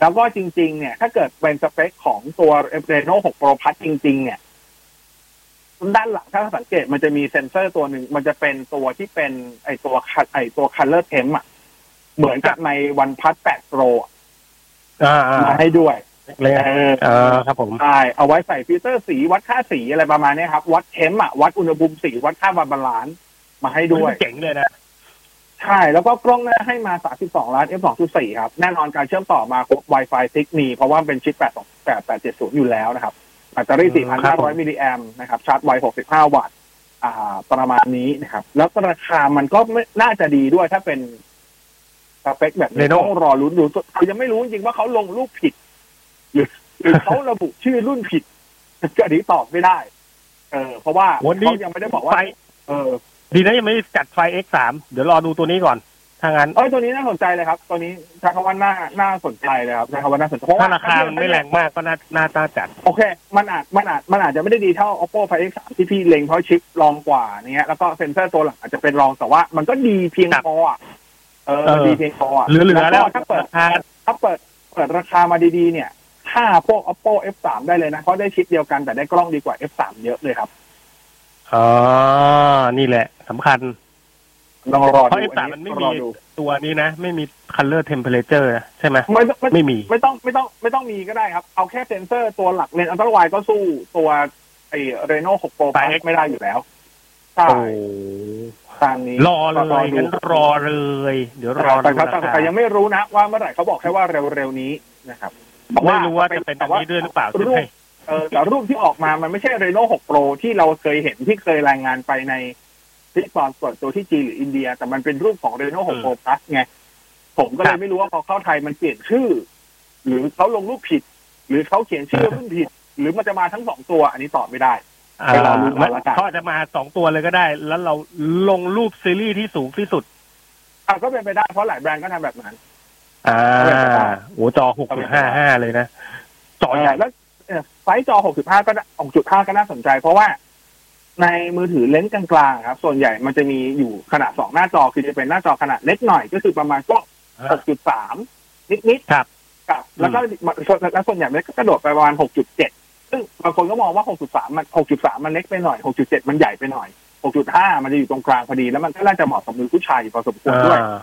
แล้วก็จริง ๆ เนี่ย ถ้าเกิดเป็นสเปคของตัว Reno 6 Pro Plus จริง ๆ เนี่ยด้านหลังถ้าสังเกตมันจะมีเซ็นเซอร์ตัวหนึ่ง มันจะเป็นตัวที่เป็นไอตัว cut- ไอตัว color temp อะ เหมือนกับในวันพั d 8 Pro อะอ่าอ่า มาให้ด้วยเลยเออเออครับผมใช่เอาไว้ใส่ฟิลเตอร์สีวัดค่าสีอะไรประมาณเนี้ยครับ วัด temp อะวัดอุณหภูมิสีวัดค่า balanceมาให้ด้วยเจ๋งเลยนะใช่ แล้วก็กล้องหน้าให้มา 32 ล้าน f 2.4ครับ แน่นอนการเชื่อมต่อมาครบ Wi-Fi 6 มีเพราะว่าเป็นชิป 82870 อยู่แล้วนะครับแบตเตอรี่ครับผม4,500 มิลลิแอมนะครับ ชาร์จไว 65 วัตต์ อ่า ประมาณนี้นะครับ แล้วก็ราคามันก็ไม่น่าจะดีด้วยถ้าเป็น สเปคแบบนี้ Reno ต้องรอลุ้นดูเขายังไม่รู้จริงๆว่าเขาลงรูปผิด หรือหรือเขาระบุชื่อรุ่นผิดก็อันนี้ตอบไม่ได้ เออ เพราะว่าวันนี้เขายังไม่ได้บอกว่าไฟเออ ดีนะยังไม่ได้จัดไฟ X3 เดี๋ยวรอดูตัวนี้ก่อนถ้างั้นเอ้ยตัวนี้น่าสนใจเลยครับ ตัวนี้ใช้คำว่าน่าน่าสนใจเลยครับใช้คำว่าน่าสนใจเพราะว่าถ้าราคามันไม่แรงมากก็น่าน่าน่าจัด โอเค มันอาจมันอาจมันอาจจะไม่ได้ดีเท่า oppo find x 3ที่พี่เล็งเพราะชิปรองกว่าเนี้ยแล้วก็เซ็นเซอร์ตัวหลังอาจจะเป็นรองแต่ว่ามันก็ดีเพียงครับพออะ เออเออดีเพียงพออะเหลือเหลือแล้วก็ถ้าเปิดราคาถ้าเปิดเปิดราคามาดีๆ เนี่ยค่าพวก oppo f 3 ได้เลยนะ เพราะได้ชิปเดียวกันแต่ได้กล้องดีกว่า f 3 เยอะเลยครับอ๋อนี่แหละสำคัญลองรอเพราะดู F3 อันนี้มันไม่รมีอดูตัวนี้นะ ไม่มี color temperature นะใช่ไหมไม่ไม่ไม่มี ไม่ต้องไม่ต้องไม่ต้องมีก็ได้ครับ เอาแค่เซ็นเซอร์ตัวหลักเลนส์ ultra-wide ก็สู้ตัวไอ้ Reno 6 Pro Plus ไม่ได้อยู่แล้วใช่โอ้ ตามนี้รอเลยดูงั้นรอเลย เดี๋ยวรอแต่ดูแต่ราแต่คาแต่ยังไม่รู้นะ ว่าเมื่อไหร่เขาบอกแค่ว่าเร็วๆนี้นะครับไม่รู้ว่าจะเป็นอันนี้ด้วยหรือเปล่าใช่ไหมเออแต่รูปที่ออกมามันไม่ใช่เรโน่6 Pro ที่เราเคยเห็นที่เคยรายงานไปในที่ตอนเปิดตัวที่จีนหรืออินเดีย แต่มันเป็นรูปของเรโน่6 Pro Plus ไงผมก็เลครัยบไม่รู้ว่าพอเข้าไทยมันเปลี่ยนชื่อ หรือเขาลงรูปผิด หรือเขาเขียนชื่อรุ่นผิด หรือมันจะมาทั้งสองตัว อันนี้ตอบไม่ได้อ่า ไปรอลุ้นเอาละกันเขาอาจจะมาสองตัวเลยก็ได้ แล้วเราลงรูปซีรีส์ที่สูงที่สุดอะก็เป็นไปได้เพราะหลายแบรนด์ก็ทำแบบนั้น อ่าเป็นไปได้โอ้จอหกจุดห้าห้าเลยนะจอใหญ่แล้วเอ่อไซส์จอ65ก็น่า6.5ก็น่าสนใจ เพราะว่าในมือถือเลนส์กลางๆครับส่วนใหญ่มันจะมีอยู่ขนาดสองหน้าจอคือจะเป็นหน้าจอขนาดเล็กหน่อยก็คือประมาณก็6.3นิดๆครับกับ แล้วก็แล้วส่วนใหญ่มันก็กระโดดไปประมาณ6.7 ซึ่งบางคนก็มองว่า 6.3 มัน 6.3 มันเล็กไปหน่อย 6.7 มันใหญ่ไปหน่อย 6.5 มันจะอยู่ตรงกลางพอดี แล้วมันก็น่าจะเหมาะกับมือผู้ชายอยู่พอสมควรด้วยอ่า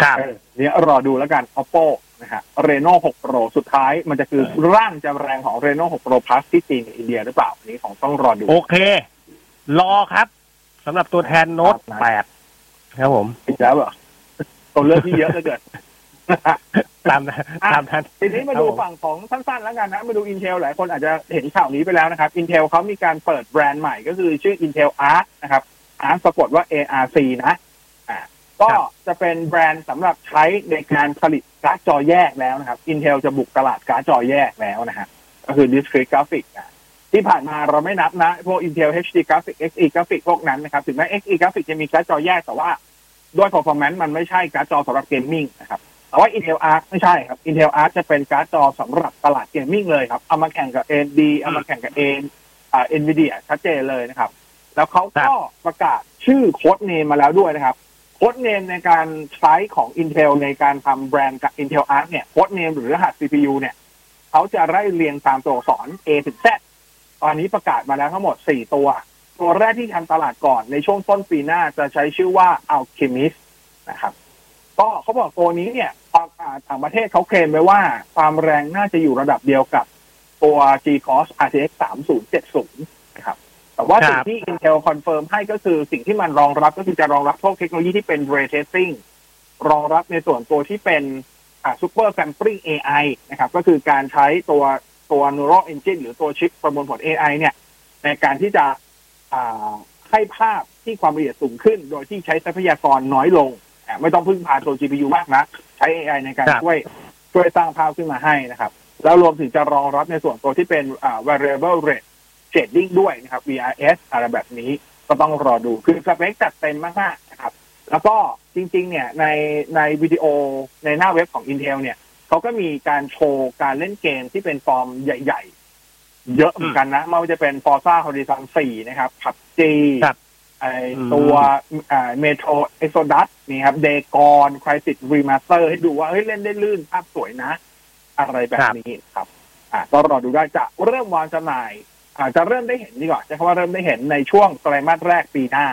ครับเออเนี่ยรอดูแล้วกัน oppo นะฮะ reno 6 pro สุดท้ายมันจะคือร่างจะแรงของ reno 6 pro plus ที่จีนกับอินเดียหรือเปล่าอันนี้ของต้องรอดู โอเค รอครับสำหรับตัวแทนโน้ตครับแปดครับผมอีกแล้วเหรอตัวเลือกที่เยอะเหลือเกิน ตามนั้นตามนั้นทีนี้มาดูครับผมฝั่งของสั้นๆแล้วกันนะมาดู Intel หลายคนอาจจะเห็นข่าวนี้ไปแล้วนะครับ Intel เขามีการเปิดแบรนด์ใหม่ก็คือชื่อ Intel Arc นะครับ Arc สะกดว่า ARC นะอ่าก็จะเป็นแบรนด์สำหรับใช้ในการผลิตการ์ดจอแยกแล้วนะครับ Intel จะบุกตลาดการ์ดจอแยกแล้วนะฮะก็คือ Discrete Graphics อะที่ผ่านมาเราไม่นับนะ พวก Intel HD Graphics XE Graphics พวกนั้นนะครับ ถึงแม้ XE Graphics จะมีการ์ดจอแยกแต่ว่าด้วย performance มันไม่ใช่การ์ดจอสำหรับ gaming นะครับ แต่ว่า Intel Arc ไม่ใช่ครับ Intel Arc จะเป็นการ์ดจอสำหรับตลาด gaming เลยครับ เอามาแข่งกับ AMD เอามาแข่งกับ A อ่า Nvidia ชัดเจนเลยนะครับ แล้วเขาก็ประกาศชื่อ codename มาแล้วด้วยนะครับ codename ในการใช้ของ Intel ในการทำแบรนด์กับ Intel Arc เนี่ย codename หรือรหัส CPU เนี่ยเขาจะไล่เรียงตามตัวอักษร A ถึง Z ตอนนี้ประกาศมาแล้วทั้งหมด 4 ตัว ตัวแรกที่ทำตลาดก่อนในช่วงต้นปีหน้าจะใช้ชื่อว่า Alchemist นะครับ ก็เขาบอกตัวนี้เนี่ยทางอ่าต่างประเทศเขาเคลมไว้ว่า ความแรงน่าจะอยู่ระดับเดียวกับตัว GeForce RTX 3070นะครับ แต่ว่าสิ่งที่ Intel คอนเฟิร์มให้ก็คือสิ่งที่มันรองรับก็คือจะรองรับพวกเทคโนโลยีที่เป็น Ray Tracing รองรับในส่วนตัวที่เป็นอ่า Super Sampling AI นะครับ ก็คือการใช้ตัวตัว Neural Engine หรือตัวชิปประมวลผล AI เนี่ย ในการที่จะอ่าให้ภาพที่ความละเอียดสูงขึ้น โดยที่ใช้ทรัพยากรน้อยลง ไม่ต้องพึ่งพาตัว GPU มากนะใช้ AI ในการครับช่วยช่วยสร้างภาพขึ้นมาให้นะครับ แล้วรวมถึงจะรองรับในส่วนตัวที่เป็นอ่า variable rate shading ด้วยนะครับ VRS อะไรแบบนี้ก็ต้องรอดูคือสเปคจัดเต็มมากๆนะครับ แล้วก็จริง ๆ เนี่ยในในวิดีโอในหน้าเว็บของ Intel เนี่ยเขาก็มีการโชว์การเล่นเกมที่เป็นฟอร์มใหญ่ ๆ เยอะเหมือนกันนะไม่ว่าจะเป็น Forza Horizon 4 นะครับ PUBG ครับ ไออืมตัว Metro Exodus นี่ครับ Days Gone Crysis Remastered ให้ดูว่าเฮ้ยเล่นได้ลื่นภาพสวยนะ อะไรแบบนี้ครับ อ่าก็รอดูได้จะเริ่มวางจำหน่ายอาจจะเริ่มได้เห็นดีกว่าใช้คำว่าเริ่มได้เห็นในช่วงไตรมาสแรกปีหน้า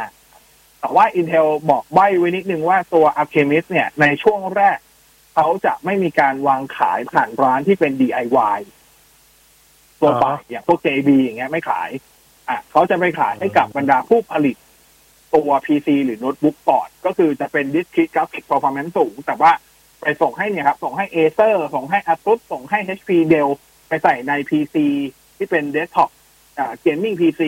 แต่ว่า Intel บอกใบ้ไว้นิดนึงว่าตัว Archemist เนี่ย ในช่วงแรก เขาจะไม่มีการวางขายผ่านร้านที่เป็น DIY ตัวไปอ๋ออย่างพวก JB อย่างเงี้ยไม่ขาย อะเขาจะไปขายให้กับบรรดาผู้ผลิต ตัว PC หรือโน้ตบุ๊กก่อน ก็คือจะเป็น Discrete Graphic Performance สูง แต่ว่าไปส่งให้เนี่ยครับ ส่งให้ Acer ส่งให้ Asus ส่งให้ HP Dell ไปใส่ใน PC ที่เป็น Desktop อ่า Gaming PC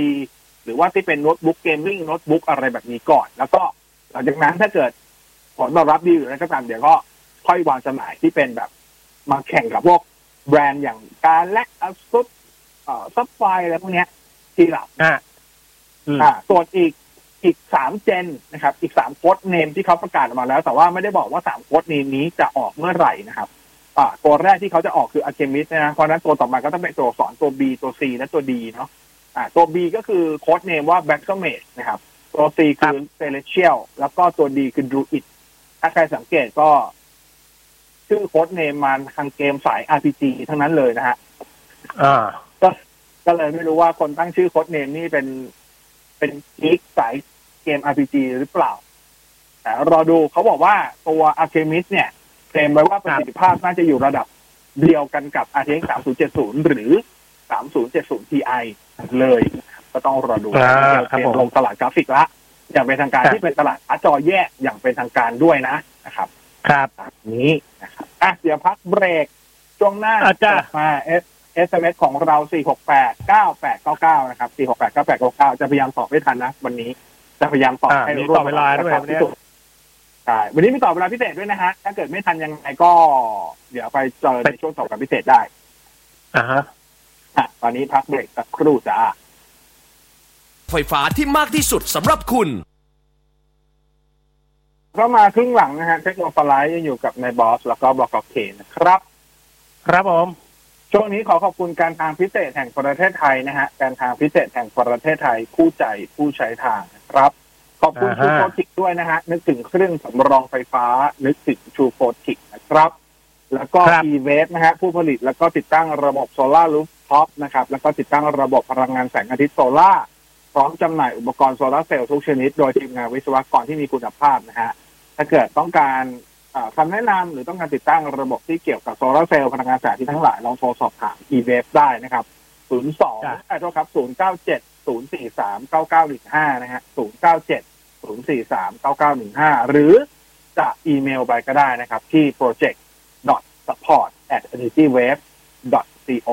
หรือว่าที่เป็นโน้ตบุ๊ก gaming โน้ตบุ๊กอะไรแบบนี้ก่อน แล้วก็หลังจากนั้นถ้าเกิดผลตอบรับดีหรืออะไรก็ตามเดี๋ยวก็ค่อยวางจำหน่ายที่เป็นแบบมาแข่งกับพวกแบรนด์อย่างการและ Asus เอ่อซับไฟอะไรพวกเนี้ยทีหลังอ่าอืมอ่าส่วนอีก อีกสาม gen นะครับ อีกสาม codename ที่เขาประกาศออกมาแล้ว แต่ว่าไม่ได้บอกว่าสาม codename นี้จะออกเมื่อไหร่นะครับอ่าตัวแรกที่เขาจะออกคืออะ c เคมิสนะเพราะฉะนั้นตัวต่อมาก็ต้องเป็นตัวอักษรตัว B ตัว C และตัว D เนาะอ่าตัว B ก็คือโค้ดเนมว่า b a c k e r m a g e นะครับ ตัว C คือ Celestial แล้วก็ตัว D คือ Druid ถ้าใครสังเกตก็ ชื่อโค้ดเนมมาทางเกมสาย RPG ทั้งนั้นเลยนะฮะอ่าก็เลยไม่รู้ว่าคนตั้งชื่อโค้ดเนมนี่เป็นเป็นกิ๊กสาย เกม RPG หรือเปล่า แต่รอดูเขาบอกว่าตัว Artemis เนี่ยเคลมไว้ว่าประสิทธิภาพน่าจะอยู่ระดับเดียวกันกับ RTX 3070 หรือ 3070 Ti เลยนะครับก็ต้องรอดูอ่าเดี๋ยวครับเตรียผมมลงตลาดกราฟิกละอย่างเป็นทางการครับที่เป็นตลาดอาร์ตจอแยกอย่างเป็นทางการด้วยนะนะครับ ครับตามนี้นะครับอะเดี๋ยวพักเบรกช่วงหน้าอาจารย์กลับมา S SMS ของเรา 468 9899 นะครับ 468 9899 จะพยายามตอบให้ทันนะ วันนี้ จะพยายามตอบอ่าให้มีรวดต่อเวลาด้วยกระชับวันเนี้ที่ยสุดใช่วันนี้มีต่อเวลาพิเศษด้วยนะฮะ ถ้าเกิดไม่ทันยังไงก็ เดี๋ยวไปเจอในช่วงตอบกับพิเศษได้อ่าฮะอะตอนนี้พักเบรกสักครู่จ้าไฟฟ้าที่มากที่สุดสำหรับคุณเข้ามาครึ่งหลังนะฮะเทคโนโลยียังอยู่กับนายบอส แล้วก็บล็อกเคนะครับ ครับผมช่วงนี้ขอขอบคุณการทางพิเศษแห่งประเทศไทยนะฮะ การทางพิเศษแห่งประเทศไทยคู่ใจผู้ใช้ทางนะ ครับ ขอบคุณอ่าชูฮะโฟติกด้วยนะฮะ นึกถึงเครื่องสำรองไฟฟ้า นึกถึงชูโฟติกนะครับ แล้วก็ครับ e v a s นะฮะผู้ผลิตแล้วก็ติดตั้งระบบโซลาร์รูฟท็อปนะครับ แล้วก็ติดตั้งระบบพลังงานแสงอาทิตย์โซลาร์พร้อมจำหน่ายอุปกรณ์โซลาร์เซลล์ทุกชนิด โดยทีมงานวิศวกรที่มีคุณภาพนะฮะ ถ้าเกิดต้องการเอ่อคำแนะนำหรือต้องการติดตั้งระบบที่เกี่ยวกับโซลาร์เซลล์พลังงานแสงอาทิตย์ทั้งหลายลองโทรสอบถาม e v a s ได้นะครับ 02จ้ะไอ้โทษครับ 097 043 9915นะฮะ097 043 9915หรือจะอีเมลไปก็ได้นะครับที่ project support at energywave co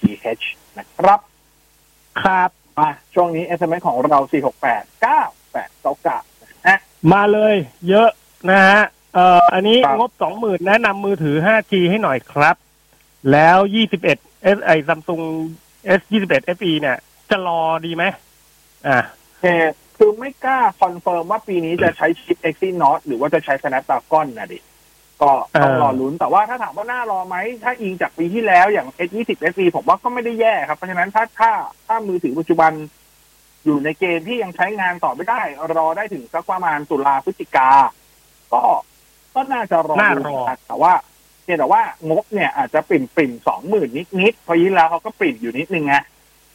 th นะครับ ครับมาช่วงนี้ SMS ของเรา 4 6 8 9 8 9 9นะมาเลยเยอะนะฮะเอ่ออันนี้ครับงบสองหมื่นแนะนำมือถือ 5G ให้หน่อยครับ แล้ว 21 S ไอ Samsung S21 FE เนี่ย จะรอดีไหมอ่าโอเคคือไม่กล้าคอนเฟิร์มว่าปีนี้จะใช้ชิป Exynos หรือว่าจะใช้ Snapdragon นะดิก็ต้องเออรอลุ้นแต่ว่าถ้าถามว่าน่ารอไหม ถ้าอิงจากปีที่แล้วอย่าง S20 FE ผมว่าก็ไม่ได้แย่ครับ เพราะฉะนั้นถ้าถ้าถ้ามือถือปัจจุบันอยู่ในเกณฑ์ที่ยังใช้งานต่อไม่ได้ รอได้ถึงสักประมาณตุลาพฤศจิกา ก็ก็น่าจะรอน่าดูรอนะครับแต่ว่าเพียงแต่ว่างบเนี่ยอาจจะปริ่มปริ่มสองหมื่นนิดนิดๆเพราะยี่แล้วเขาก็ปริ่มอยู่นิดนึงไง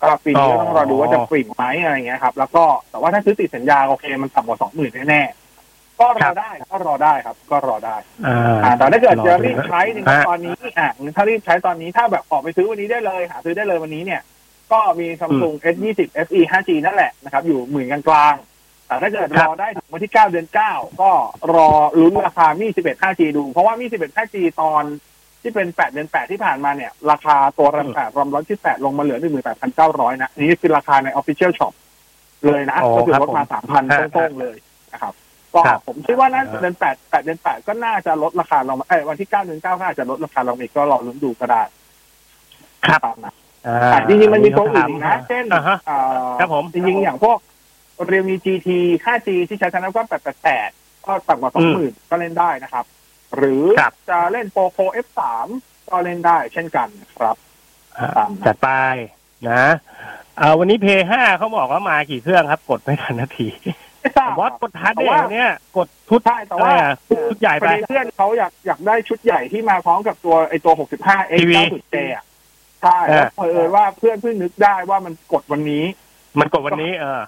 ก็ปีนี้ก็ต้องรอดูว่าจะปริ่มไหมอะไรอย่างเงี้ยครับ แล้วก็แต่ว่าถ้าซื้อติดสัญญาโอเคมันต่ำกว่าสองหมื่นแน่ๆก็รอได้ก็รอได้ครับ ก็รอได้อ่าอ่าแต่ถ้าเกิดจะรีบอดูใช้จริงฮะๆตอนนี้อะถ้ารีบใช้ตอนนี้ถ้าแบบออกไปซื้อวันนี้ได้เลย หาซื้อได้เลยวันนี้เนี่ย ก็มี Samsung S20 FE 5G นั่นแหละนะครับ อยู่หมื่นกลางๆแต่ถ้าเกิดรอได้ถึงวันที่9เดือน9ก็รอลุ้นราคามี11 5G ดู เพราะว่ามี11 5G ตอน ที่เป็น8เดือน8ที่ผ่านมาเนี่ย ราคาตัวรัมแปดรอมร้อยที่8ลงมาเหลือ18,900นะอันนี่คือราคาใน Official Shop เลยนะอ๋อก็คือครับลดมาผม3,000ฮะต้นๆเลยนะครับก็ครับผมคิดว่าน่าจะอ่าเดือนแปดแปดเดือนแปดก็น่าจะลดราคาลงมาเอ้ยวันที่เก้าเดือนเก้าก็อาจจะลดราคาลงอีกก็รอลุ้นดูก็ได้ครับตามนะอ่าอะจริงๆมันมีตัวอื่นอีกนะ เช่นอ่าฮะอ่าครับผมจริงๆอย่างพวกเรียมี GT 5G ที่ใช้ชนะก็แปดแปดแปดก็ต่ำกว่าสองหมื่นก็เล่นได้นะครับ หรือครับจะเล่นโปรโ F3 ก็เล่นได้เช่นกันนะครับอ่าตามนั้นจัดไปนะเอ่อวันนี้เพย์ห้าเขาบอกว่ามากี่เครื่องครับ กดไม่ทันนาทีไม่ทราบวอตกดทันแต่เด็ว่าเนี่ยกดชุดใช่แต่ว่าอะไรอะชุดใหญ่ปไประเด็นเพื่อนเขาอยากอยากได้ชุดใหญ่ที่มาพร้อมกับตัวไอตัว65 X ทีวี 90J อะใช่แล้วเออเผอิญว่าเพื่อนเพิ่งนึกได้ว่ามันกดวันนี้ มันกดวันนี้ เออ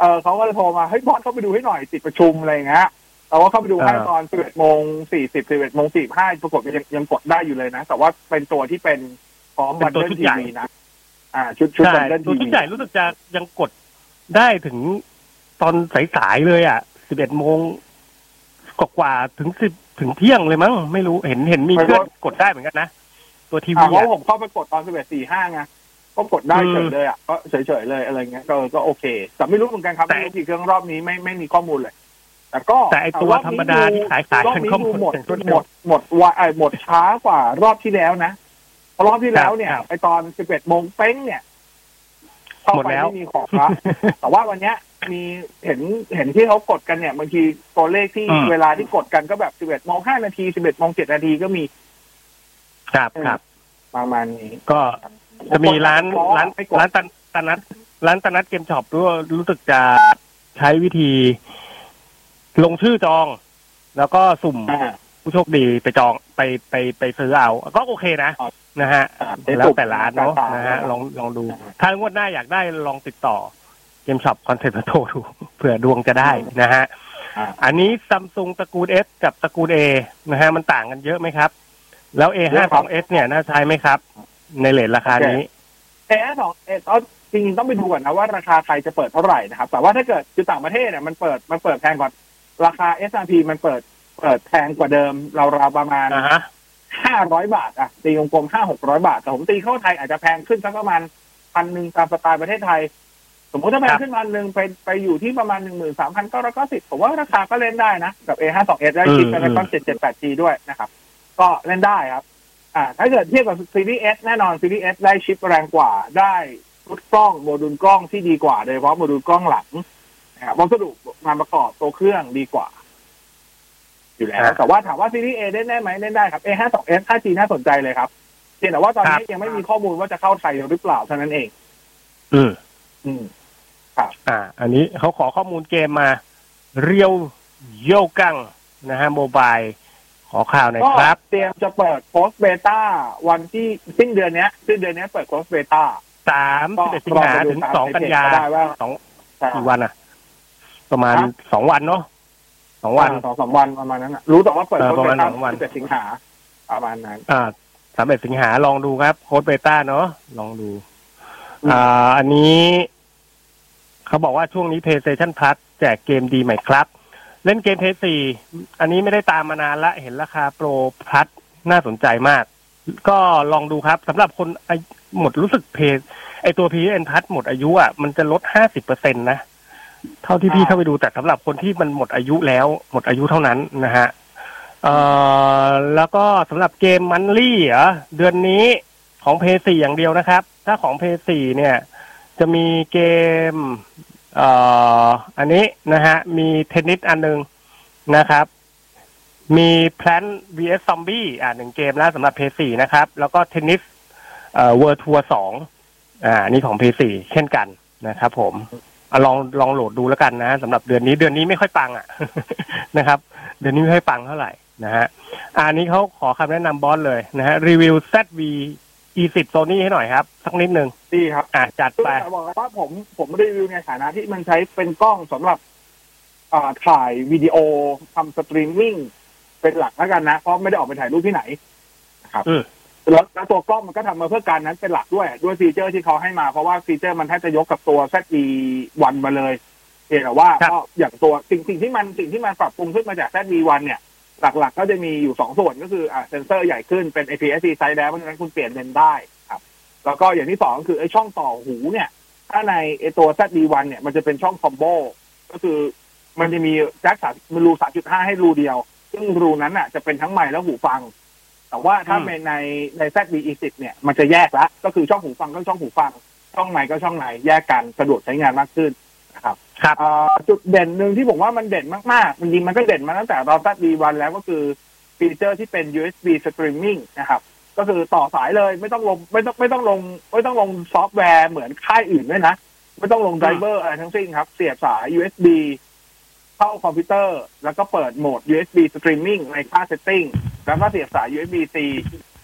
เออเขาก็เลยโทรมาเฮ้ยบอสเข้าไปดูให้หน่อยติดประชุมอะไรอย่างเงี้ย แต่ว่าเข้าไปดูให้เออตอน 11โมง40 11โมง45ปรากฏว่ายังยังกดได้อยู่เลยนะ แต่ว่าเป็นตัวที่เป็นพร้อมเป็บันนตัวเดิลชุดทีใหญ่วีนะ อ่า ชุดชุดใช่บันเดิลตัวทีชุดวีใหญ่รู้สึกจะยังกดได้ถึงตอนสายๆเลยอะสิบเอ็ดโมงกว่าๆถึงสิบถึงเที่ยงเลยมั้งไม่รู้เห็นเห็นมีเพื่อนกดได้เหมือนกันนะ ตัวทีอ่าวีเพราะอะผมเข้าไปกดตอน11 45ไงก็กดได้อืมเฉยเลยอะก็เฉยๆเลยอะไรเงี้ยก็ก็โอเค แต่ไม่รู้เหมือนกันครับแต่ไม่รู้กี่เครื่องรอบนี้ไม่ไม่มีข้อมูลเลย แต่ก็แต่ไอตัวอบธรนี้รมดาที่ขายขายรอบกันนี้ก็ดูหมดอย่างรวดหเร็มวดหมดว่าไอหมดช้ากว่ารอบที่แล้วนะเพราะรอบที่แล้วเนี่ยครับไอตอน11โมงเป้งเนี่ยเข้าหมดไปแล้วไม่มีของละแต่ว่าวันเนี้ยมีเห็นเห็นที่เขากดกันเนี่ยบางทีตัวเลขที่อืมเวลาที่กดกันก็แบบ11โมง5นาที11โมง7นาทีก็มี ครับครับประมาณนี้ ก็จะมีร้านบงคร้านไม่กดร้านตันตนัดร้านตนัดเกมช็อปด้วยรู้สึกจะใช้วิธี ลงชื่อจอง แล้วก็สุ่มอ่าผู้โชคดีไปจองไปไปไปซื้อเอา ก็โอเคนะครับนะฮะอ่าแล้วแต่ร้านเนาะตมนะฮะลองลองดู ถ้างวดหน้าอยากได้ลองติดต่อเกมช็อปคอนเซ็ปต์โทรดูเผื่อดวงจะได้นะฮะอ่าอันนี้ซัมซุงตระกูล S กับตระกูล A นะฮะมันต่างกันเยอะไหมครับ แล้ว A เยอะครับ5 2 S เนี่ยน่าใช้ไหมครับ ในเลทราคานี้เอสองเอสจริงๆต้องไปดูก่อนนะว่าราคาไทยจะเปิดเท่าไหร่นะครับ แต่ว่าถ้าเกิดคือต่างประเทศเนี่ยมันเปิดมันเปิดแพงกว่า ราคา S&P มันเปิดเปิดแพงกว่าเดิมเราราวๆประมาณอ่าฮะห้าร้อยบาทอะตีกลมๆห้าหกร้อยบาท แต่ผมตีเข้าไทยอาจจะแพงขึ้นสักประมาณพันหนึ่งตามสไตล์ประเทศไทย สมมติถ้าแพคงรับขึ้นพันหนึ่งไปไปอยู่ที่ประมาณหนึ่งหมื่นสามพันเก้าร้อยเก้าสิบผมว่าราคาก็เล่นได้นะ กับ A ห้าสองเอสได้ชิปอืมแล้วก็เจ็ดเจ็ดแปด G ด้วยนะครับ ก็เล่นได้ครับ อ่า ถ้าเกิดเทียบกับซีรีส์ S แน่นอนซีรีส์ S ได้ชิปแรงกว่าได้ชุดกล้องโมดูลกล้องที่ดีกว่าโดยเฉพาะโมดูลกล้องหลังนะครับวัสดุ งานประกอบตัวเครื่องดีกว่า อยู่แล้วอ่าแต่ว่าถามว่าซีรีส์ A เล่นได้ไหมเล่นได้ครับ A ห้าสอง S 5G น่าสนใจเลยครับเพียงแต่ว่าตอนนี้ครับยังไม่มีข้อมูลว่าจะเข้าไทยหรือเปล่าเท่านั้นเอง อืม อืมอ่า อันนี้เขาขอข้อมูลเกมมา เรียวโยกังนะฮะโมบายขอข่าวหน่อยก็ครับ เตรียมจะเปิดโพสเบต้าวันที่สิ้นเดือนเนี้ยสิ้นเดือนเนี้ยเปิดโพสเบต้าสามสิบเอ็ดสิงหาถึงสองกันยาได้ว่าสองใช่กี่วันอะ ประมาณฮะสองวันเนาะสองวันสองสามวันประมาณนั้นนะรู้แต่ว่าเปิดเออโพสประเบมาณต้าสองวันสิบเอ็ดสิงหาประมาณนั้น อ่าสามเอ็ดสิงหาลองดูครับ โค้ดเบต้าเนาะลองดูอืมอ่า อันนี้ เขาบอกว่าช่วงนี้ PlayStation Plus แจกเกมดีไหมครับ เล่นเกมเพย์สี่อันนี้ไม่ได้ตามมานานละ เห็นราคาโปรพลัสน่าสนใจมาก ก็ลองดูครับสำหรับคนอายุหมดรู้สึกเพจไอตัว p n พัทหมดอายุอะมันจะลดห้าสิบเปอร์เซ็นตนะ เท่าที่พี่อ่าเข้าไปดูแต่สำหรับคนที่มันหมดอายุแล้ว หมดอายุเท่านั้นนะฮะเอ่อแล้วก็สำหรับเกมมันลี่เหรอเดือนนี้ของเพย์สี่อย่างเดียวนะครับ ถ้าของเพย์สี่เนี่ย จะมีเกมเอ่ออันนี้นะฮะ มีเทนนิสอันหนึงนะครับ มี Plant vs Zombie อ่าหนึ่งเกมแล้วสำหรับ PS4 นะครับ แล้วก็เทนนิสเอ่อ World Tour สองอ่านี่ของ PS4 เช่นกันนะครับผม อะลองลองโหลดดูแล้วกันนะสำหรับเดือนนี้เดือนนี้ไม่ค่อยปังอะนะครับ เดือนนี้ไม่ค่อยปังเท่าไหร่นะฮะอะอันนี้เขาขอคำแนะนำบอสเลยนะฮะรีวิว ZV E10 Sony ให้หน่อยครับ สักนิดนึงดีครับอะจัดคือไปจะบอกว่าผมผมรีวิวในฐานะที่มันใช้เป็นกล้องสำหรับอ่าถ่ายวิดีโอทำสตรีมมิ่งเป็นหลักแล้วกันนะ เพราะไม่ได้ออกไปถ่ายรูปที่ไหนนะครับอืม แล้วแล้วตัวกล้องมันก็ทำมาเพื่อการนั้นเป็นหลักด้วย ด้วยฟีเจอร์ที่เขาให้มา เพราะว่าฟีเจอร์มันแทบจะยกกับตัว ZE วันมาเลยเพียงแต่ว่าครับก็อย่างตัวสิ่งสิ่งที่มันสิ่งที่มันปรับปรุงขึ้นมาจาก ZE วันเนี่ย หลักๆ ก็จะมีอยู่สองส่วนก็คืออ่าเซนเซอร์ใหญ่ขึ้นเป็น APS-C ไซส์แล้วเพราะฉะนั้นคุณเปลี่ยนเลนส์ได้ครับ แล้วก็อย่างที่สองก็คือไอ้ช่องต่อหูเนี่ย ถ้าในไอ้ตัว ZD1 เนี่ยมันจะเป็นช่อง combo ก็คือมันจะมีแจ็คสามรูสามจุดห้าให้รูเดียว ซึ่งรูนั้นน่ะจะเป็นทั้งไมค์และหูฟัง แต่ว่าถ้าอืมเป็นในใน ZV-E10 เนี่ยมันจะแยกละก็คือช่องหูฟังก็ช่องหูฟัง ช่องไมค์ก็ช่องไมค์แยกกันสะดวกใช้งานมากขึ้นนะครับครับอ่าจุดเด่นหนึ่งที่ผมว่ามันเด่นมากๆจริงๆมันก็เด่นมาตั้งแต่เรา ZV-1 แล้วก็คือฟีเจอร์ที่เป็น USB streaming นะครับ ก็คือต่อสายเลยไม่ต้องลงไม่ต้องไม่ต้องลง ไม่ต้องลงซอฟต์แวร์เหมือนค่ายอื่นด้วยนะ ไม่ต้องลงไดรเวอร์อะไรทั้งสิ้นครับ เสียบสาย USB เข้าคอมพิวเตอร์ แล้วก็เปิดโหมด USB streaming ในค่า setting แล้วก็เสียบสาย USB C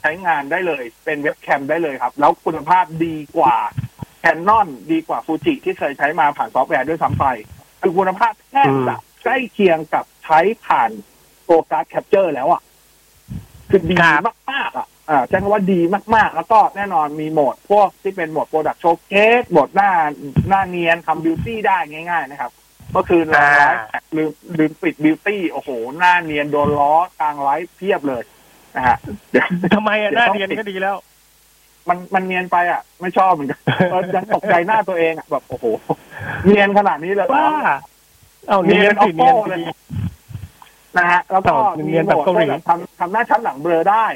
ใช้งานได้เลย เป็นเว็บแคมได้เลยครับ แล้วคุณภาพดีกว่า Canon ดีกว่า Fuji ที่เคยใช้มาผ่านซอฟต์แวร์ด้วยซ้ำไปคือคุณภาพแทบจะใกล้เคียงกับใช้ผ่านตัว card capture แล้วอะ คือดีครับมากอะอ่าใช้คำว่าดีมาก ๆ แล้วก็แน่นอนมีโหมด พวกที่เป็นโหมด product showcase โหมดหน้าหน้าเนียนทำ beauty ได้ง่าย ๆ นะครับ เมื่อคืนเราไลฟ์ลืมลืมปิด beauty โอ้โห หน้าเนียนโดนล้อกลางไลฟ์เพียบเลยนะฮะเดี๋ยวทำไมอะหน้าเนียนก็ดีแล้ว มันมันเนียนไปอะ ไม่ชอบเหมือนกันเออยังตกใจหน้าตัวเองอะแบบโอ้โห เนียนขนาดนี้เลยเหรอว่าเอาเนีเนียยนนเป็นสิเนียน Oppo เลยดีนะฮะแล้วก็เอามีเนียนโหแบบมดเกาหลีแบบทำทำหน้าชั้นหลังเบลอได้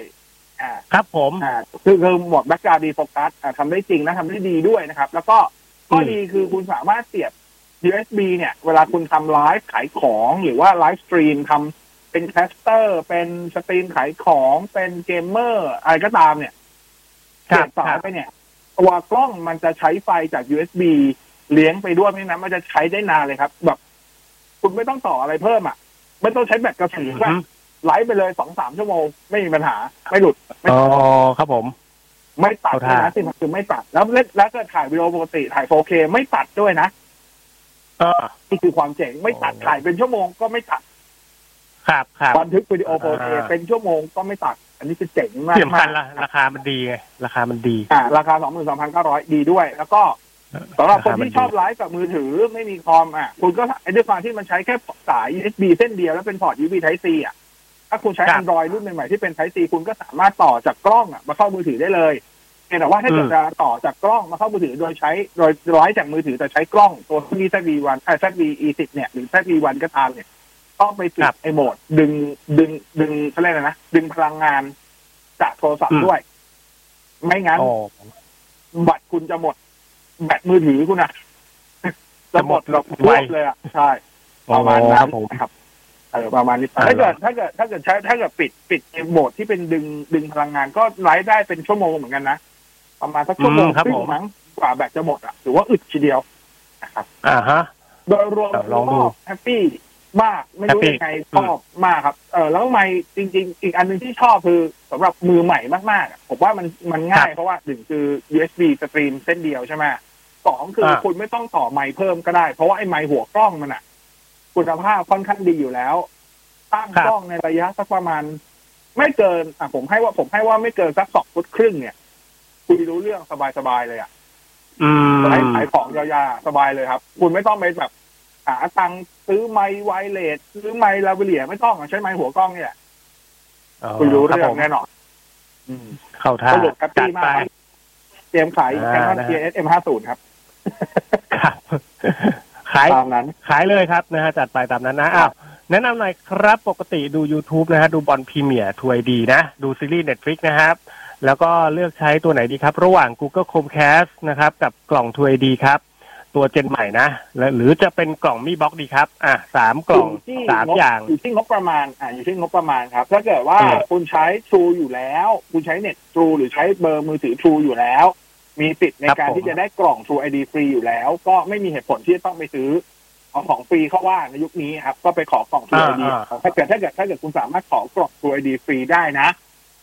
อ่าครับผมอ่าคือคือโหมดแบ็กกราวดีโฟกัสอ่าทำได้จริงนะทำได้ดีด้วยนะครับ แล้วก็ข้อดีคือคุณสามารถเสียบ USB เนี่ย เวลาคุณทำไลฟ์ขายของหรือว่าไลฟ์สตรีมทำเป็นแคสเตอร์ เป็นสตรีมขายของเป็นเกมเมอร์อะไรก็ตามเนี่ยครัเสีบยบสาครัยบไปเนี่ย ตัวกล้องมันจะใช้ไฟจาก USB เลี้ยงไปด้วยเพราะฉะนั้นมันจะใช้ได้นานเลยครับ แบบ คุณไม่ต้องต่ออะไรเพิ่มอะ ไม่ต้องใช้แบตกระสุนก็ไลฟ์ไปเลยสองสามชั่วโมง ไม่มีปัญหา ไม่หลุดไม่อ๋อครับผม ไม่ตัดเอาด้วยท่านะสิ่งคือไม่ตัด แล้วเล่นแล้วก็ถ่ายวิดีโอปกติถ่าย 4K ไม่ตัดด้วยนะเออ นี่คือความเจ๋งไม่ตัดโอ้ถ่ายเป็นชั่วโมงก็ไม่ตัดครับครับบันทึกวิดีโอ 4K อ่าเป็นชั่วโมงก็ไม่ตัด อันนี้คือเจ๋งมากที่สำคัญๆละราคามันดีไงราคามันดีอ่าราคา22,900ดีด้วย แล้วก็สำหรับคนที่ชอบไลฟ์กับมือถือไม่มีคอมอะ คุณก็ไอ้ด้วยความที่มันใช้แค่สาย USB เส้นเดียวแล้วเป็นพอร์ต USB Type C อะ ถ้าคุณใช้ครับ Android รุ่นใหม่ๆที่เป็น Type C คุณก็สามารถต่อจากกล้องอะมาเข้ามือถือได้เลยเพียง แต่ว่าถ้าเกิดอืมจะต่อจากกล้องมาเข้ามือถือโดยใช้โดยไลฟ์จากมือถือแต่ใช้กล้องตัวที่ ZV1 ไอ้ ZV-E10 เนี่ยหรือ ZV1 ก็ตามเนี่ยต้องไปปิดไอ้โหมด ดึงดึงดึงเขาเรียกอะไรนะ ดึงพลังงานจากโทรศัพท์ด้วย ไม่งั้นอ๋อบัตรคุณจะหมด แบตมือถือคุณอะจะหมดแบบไวรวบเลยอะใช่ ประมาณอ๋อนั้ครันบผมครับเออประมาณนี้อ่าถ้าเกิดถ้าเกิดถ้าเกิดใช้ถ้าเกิดปิดปิดโหมดที่เป็นดึงดึงพลังงานก็ไลฟ์ได้เป็นชั่วโมงเหมือนกันนะ ประมาณสักชั่วโมงอืมครับครึ่ผงมมั้งกว่าแบตจะหมดอะถือว่าอึดทีเดียวนะครับอ่าฮะ โดยรวมเออลองดูก็แฮปปี้มากไม่รู้ Happy ยังไงชอบมากครับ เออแล้วไม่จริง ๆ อีกอันหนึ่งที่ชอบคือสำหรับมือใหม่มากๆอะผมว่ามันมันง่ายครับเพราะว่าหนึ่งคือ USB สตรีมเส้นเดียวใช่ไหมสองคืออาคุณไม่ต้องต่อไมค์เพิ่มก็ได้ เพราะว่าไอ้ไมค์หัวกล้องมันอะคุณภาพค่อนข้างดีอยู่แล้ว ตั้งครับกล้องในระยะสักประมาณ ไม่เกินอะผมให้ว่าผมให้ว่าไม่เกินสักสองฟุตครึ่งเนี่ย คุยรู้เรื่องสบายๆเลยอะอืมขายขายของยาวๆสบายเลยครับ คุณไม่ต้องไปแบบ หาตังค์ซื้อไมค์ไวเลสซื้อไมค์ลาเวเลียไม่ต้องอะใช้ไมค์หัวกล้องเนี่ยอ๋อคุณรู้ครับเรื่อผงมแน่นอนอืมเข้าท่าสรุปแฮปจัดปี้ไปมากเตรียมขายอ่าแคนนอนนะฮะ TS M50 ครับครับขายตามนั้น ขายเลยครับนะฮะจัดไปตามนั้นนะอ้าวแนะนำหน่อยครับปกติดู YouTube นะฮะดูบอลพรีเมียร์ทัวร์ดีนะ ดูซีรีส์ Netflix นะครับ แล้วก็เลือกใช้ตัวไหนดีครับ ระหว่าง Google Chromecast นะครับ กับกล่อง True ID ครับ ตัว gen ใหม่นะและหรือจะเป็นกล่อง Mi Box ดีครับ อะสามกล่องอยู่ที่สามงบอย่างอยู่ที่งบประมาณอ่าอยู่ที่งบประมาณครับ ถ้าเกิดว่าอืมคุณใช้ True อยู่แล้ว คุณใช้เน็ต True หรือใช้เบอร์มือถือ True อยู่แล้ว มีสิทธิ์ในครับการผมที่จะได้กล่อง True ID ฟรีอยู่แล้ว ก็ไม่มีเหตุผลที่จะต้องไปซื้อเอาของฟรีเข้าว่าในยุคนี้ครับ ก็ไปขอกล่อง True อ่า ID อ่าถ้าเกิดถ้าเกิดถ้าเกิดคุณสามารถขอกล่อง True ID ฟรีได้นะ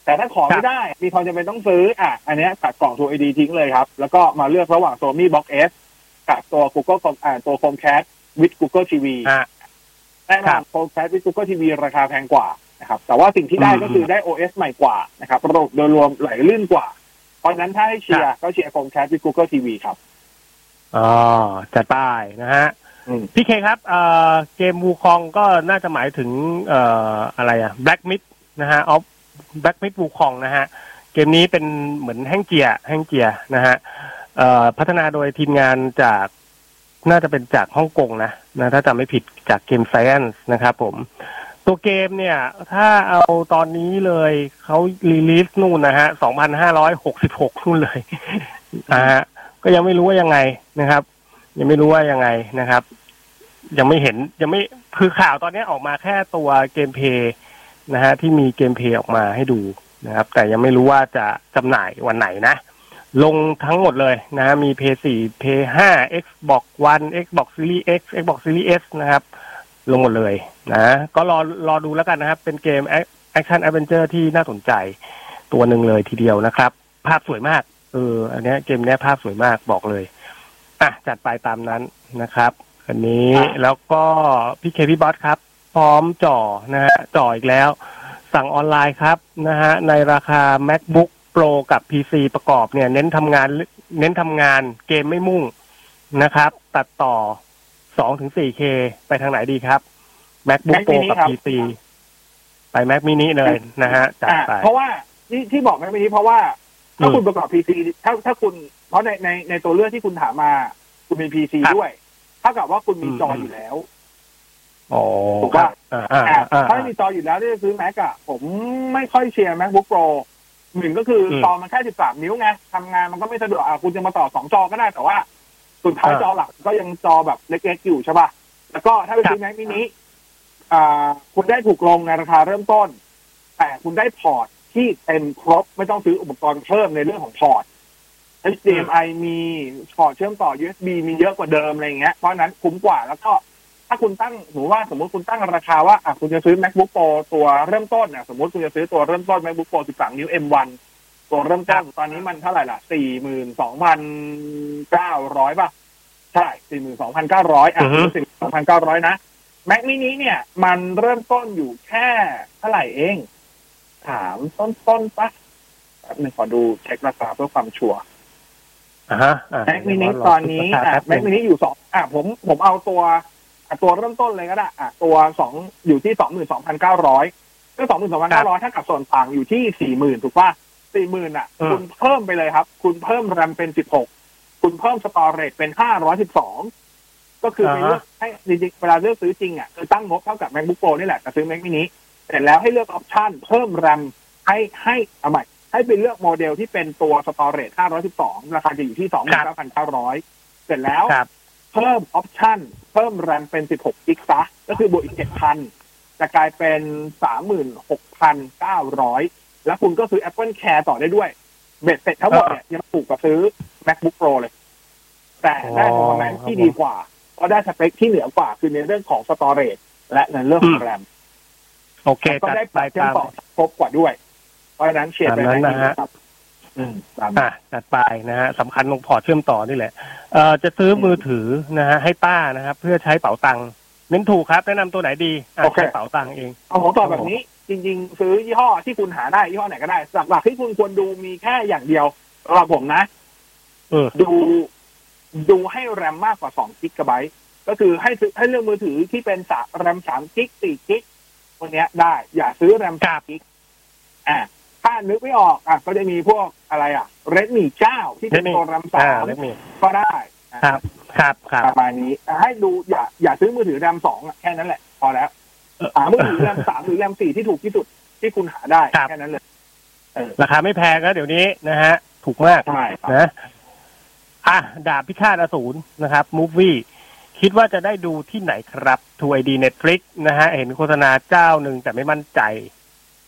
แต่ถ้าขอครัไม่บได้มีความจำเป็นต้องซื้ออะอันเนี้ยตัดกล่อง True ID ทิ้งเลยครับ แล้วก็มาเลือกระหว่าง Sony Box S กับตัว Google Chrome อ่าตัว Chromecast with Google TV อะแน่นครัอนบโฟกัสที่ Google TV ราคาแพงกว่านะครับ แต่ว่าสิ่งที่ได้อืมก็คือได้ OS ใหม่กว่านะครับระบบโดยรวมไหลลื่นกว่า เพราะฉะนั้นถ้าให้เชียร์ก็เชียร์โฟกัสที่ Google TV ครับอ๋อจัดไปนะฮะอืมพี่เคครับเอ่อเกมวูคองก็น่าจะหมายถึงเอ่ออะไรอะ Black Myth นะฮะออฟ Black Myth วูคองนะฮะ เกมนี้เป็นเหมือนแห้งเจียแห้งเจียนะฮะพัฒนาโดยทีมงานจากน่าจะเป็นจากฮ่องกงนะนะ ถ้าจำไม่ผิดจากเกม Science นะครับผม ตัวเกมเนี่ย ถ้าเอาตอนนี้เลยเขารีลีสนู่นนะฮะ2,566นู่นเลยนะฮะก็ยังไม่รู้ว่ายังไงนะครับ ยังไม่รู้ว่ายังไงนะครับ ยังไม่เห็นยังไม่คือข่าวตอนนี้ออกมาแค่ตัว gameplay นะฮะที่มี gameplay ออกมาให้ดูนะครับ แต่ยังไม่รู้ว่าจะจำหน่ายวันไหนนะ ลงทั้งหมดเลยนะฮะมี p 4 p 5 Xbox One Xbox Series X Xbox Series S นะครับ ลงหมดเลยนะก็รอรอดูแล้วกันนะครับ เป็นเกม action adventure ที่น่าสนใจตัวหนึ่งเลยทีเดียวนะครับ ภาพสวยมาก เออ อันเนี้ยเกมเนี้ยภาพสวยมากบอกเลย อะ จัดไปตามนั้นนะครับ อันนี้อะแล้วก็พี่เคพี่บอสครับ พร้อมจ่อนะฮะจ่ออีกแล้ว สั่งออนไลน์ครับนะฮะในราคา macbook pro กับ pc ประกอบเนี่ย เน้นทำงาน เน้นทำงานเกมไม่มุ่งนะครับ ตัดต่อสองถึงสี่เคไปทางไหนดีครับ macbook Mac pro mini กับครับ pc ไป mac mini เลยนะฮะจัดอ่าไปเพราะว่าที่ที่บอกไม่ไปนี้เพราะว่าถ้าอืมคุณประกอบ PC ถ้าถ้าคุณเพราะในในในตัวเลือกที่คุณถามมา คุณมี PC ครับด้วยเท่ากับว่าคุณมีจออมอยู่แล้วอ๋อ ถูกคปะรับอ่าอ่าอ่าอ่าถ้าไม่มีจออยู่แล้วที่จะซื้อ Mac อะผมไม่ค่อยเชียร์ MacBook Pro หนึ่งก็คืออมจอมันแค่13นิ้วไงทำงานมันก็ไม่สะดวกอะคุณจะมาต่อสองจอก็ได้แต่ว่า สุดท้ายอ่าจอหลักก็ยังจอแบบเล็กๆอยู่ใช่ป่ะแล้วก็ถ้าไปซื้อ Mac mini อ่า คุณได้ถูกลงในราคาเริ่มต้น แต่คุณได้พอร์ตที่เต็มครบไม่ต้องซื้ออุปกรณ์เพิ่มในเรื่องของพอร์ต HDMI มีพอร์ตเชื่อมต่อ USB มีเยอะกว่าเดิมอะไรอย่างเงี้ยเพราะฉะนั้นคุ้มกว่าแล้วก็ ถ้าคุณตั้งสมมติว่าสมมติคุณตั้งราคาว่าอะคุณจะซื้อ MacBook Pro ตัวเริ่มต้นเนี่ยสมมติคุณจะซื้อตัวเริ่มต้น MacBook Pro 13 นิ้ว M1 ตัวเริ่มต้นตอนนี้มันเท่าไหร่ล่ะ 42,900 ป่ะ ใช่ 42,900 อะอือฮึ42,900 นะ Mac mini เนี่ย มันเริ่มต้นอยู่แค่เท่าไหร่เอง ถามต้นต้นๆปะแป๊บหนึงขอดูเช็คราคาเพื่อความชัวร์อ่าฮะอ่าแม็กมินิเดี๋ยวรตอนนี้ราคาอะแป๊บหแม็นึ่กงมินิอยู่สองอะผมผมเอาตัวอะ ตัวเริ่มต้นเลยก็ได้อะตัวสองอยู่ที่สองหมื่นสองพันเก้าร้อยก็สองหมื่นสองพันเก้าร้อยถ้ากับส่วนต่างอยู่ที่สี่หมื่นถูกป่ะสี่หมื่นอะอืมคุณเพิ่มไปเลยครับ คุณเพิ่มแรมเป็นสิบหกคุณเพิ่ม storage เป็นห้าร้อยสิบสองก็คือไปเลือกให้จริงๆเวลาเลือกซื้อจริงอะคือตั้งงบเท่ากับ MacBook Pro นี่แหละแต่ซื้อ Mac mini เสร็จแล้วให้เลือก option เพิ่มแรมให้ให้เอาใหม่ให้ไปเลือกโมเดลที่เป็นตัว storage 512 ราคาจะอยู่ที่ 29,900 เสร็จแล้วครับ เพิ่ม option เพิ่มแรมเป็น 16 gig ซะ ก็คือบวกอีก 7,000 จะกลายเป็น 36,900 แล้วคุณก็ซื้อ Apple Care ต่อได้ด้วย เบ็ดเสร็จทั้งหมดเนี่ยยังถูกกว่าซื้อ MacBook Pro เลย แต่ได้อ๋อ performance ที่ดีกว่าเพราะได้สเปคที่เหนือกว่า คือในเรื่องของสตอเรจและในเรื่องของแรมโอเคก็จัดได้ไปเชื่อมตามต่อครบกว่าด้วย เพราะฉะนั้นเชียร์ไปตามนั้นได้นะฮะครับ อืมตามอะจัดไปนะฮะสำคัญตรงพอร์ตเชื่อมต่อนี่แหละเอ่อจะซื้อมือถือนะฮะให้ป้านะครับ เพื่อใช้เป๋าตังค์เน้นถูกครับแนะนำตัวไหนดีอะใช้เป๋าตังค์เอง เอาผมตอบแบบนี้ จริง ๆ ซื้อยี่ห้อที่คุณหาได้ยี่ห้อไหนก็ได้หลักๆที่คุณควรดูมีแค่อย่างเดียวสำหรับผมนะ เออ ดูดูให้แรมมากกว่า2กิกะไบต์ก็คือให้ซื้อให้เลือกมือถือที่เป็นสาแรม3กิก4กิกวันเนี้ยได้ อย่าซื้อแรม3กิกอะ ถ้านึกไม่ออกอะก็จะมีพวกอะไรอะเรดมี่เก้าที่เป็น Redmi ตัวรำสาอ่ามเลมีก็ได้อะครับครับครับประมาณนี้ให้ดูอย่าอย่าซื้อมือถือแรมสองอะแค่นั้นแหละ พอแล้วหามือถือแรมสามหรือแรมสี่ที่ถูกที่สุดที่คุณหาได้ครับแค่นั้นเลยราคาไม่แพงนะเดี๋ยวนี้นะฮะ ถูกมากใช่ครับนะอะดาบพิฆาตอสูรนะครับ movie คิดว่าจะได้ดูที่ไหนครับ True ID Netflix นะฮะ เห็นโฆษณาเจ้าหนึ่งแต่ไม่มั่นใจ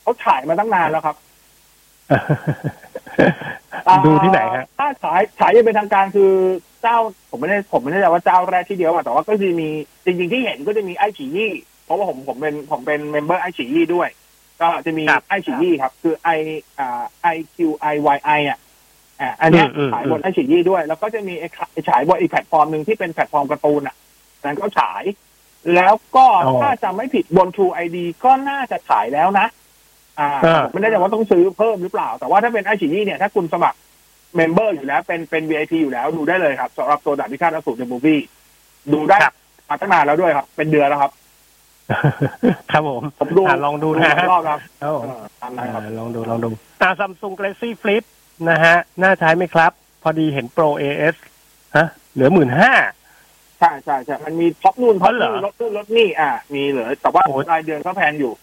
เขาฉายมาตั้งนานแล้วครับ ดูที่ไหนฮะถ้าฉายฉายอยังเป็นทางการคือเจ้าผมไม่ได้ผมไม่แน่ใจว่าเจ้าแรกที่เดียวอะแต่ว่าก็จะมีจริง ๆที่เห็นก็จะมีไอฉียี่เพราะว่าผมผมเป็นผมเป็น member iQIYI ด้วย ก็จะมีครับไอฉียี่ครับ คือ I อ่า I Q I Y I อะอ่าอันเนี้ยอืมอืมฉายบนไอฉียี่ด้วย แล้วก็จะมีไอ้ฉายบนอีกแพลตฟอร์มหนึ่งที่เป็นแพลตฟอร์มการ์ตูนอะนั้นก็ฉาย แล้วก็อ๋อถ้าจำไม่ผิดบน True ID ก็น่าจะฉายแล้วนะ อ่าอ่าผมไม่แน่ใจว่าต้องซื้อเพิ่มหรือเปล่า แต่ว่าถ้าเป็นไอฉียี่เนี่ยถ้าคุณสมัคร member อยู่แล้วเป็นเป็น VIP อยู่แล้วดูได้เลยครับสำหรับตัวดาบพิฆาตอสูรใน movieดูได้ครับมาตั้งนานแล้วด้วยครับ เป็นเดือนแล้วครับ ครับผมผมดูอะลองดูนะหลายรอบครับครับผมเออตามนั้นครับอ่าลองดูลองดูอ่าซัมซุง Galaxy Flip นะฮะ น่าใช้ไหมครับ พอดีเห็น Pro AS ฮะ เหลือหมื่นห้าใช่ใช่ใช่มันมีท็อปนู่นท็อปอ๋อเหรนี่อลดนู่นลดนี่อ่ามีเหลือแต่ว่าโอ้ยรายเดือนก็แพงอยู่ค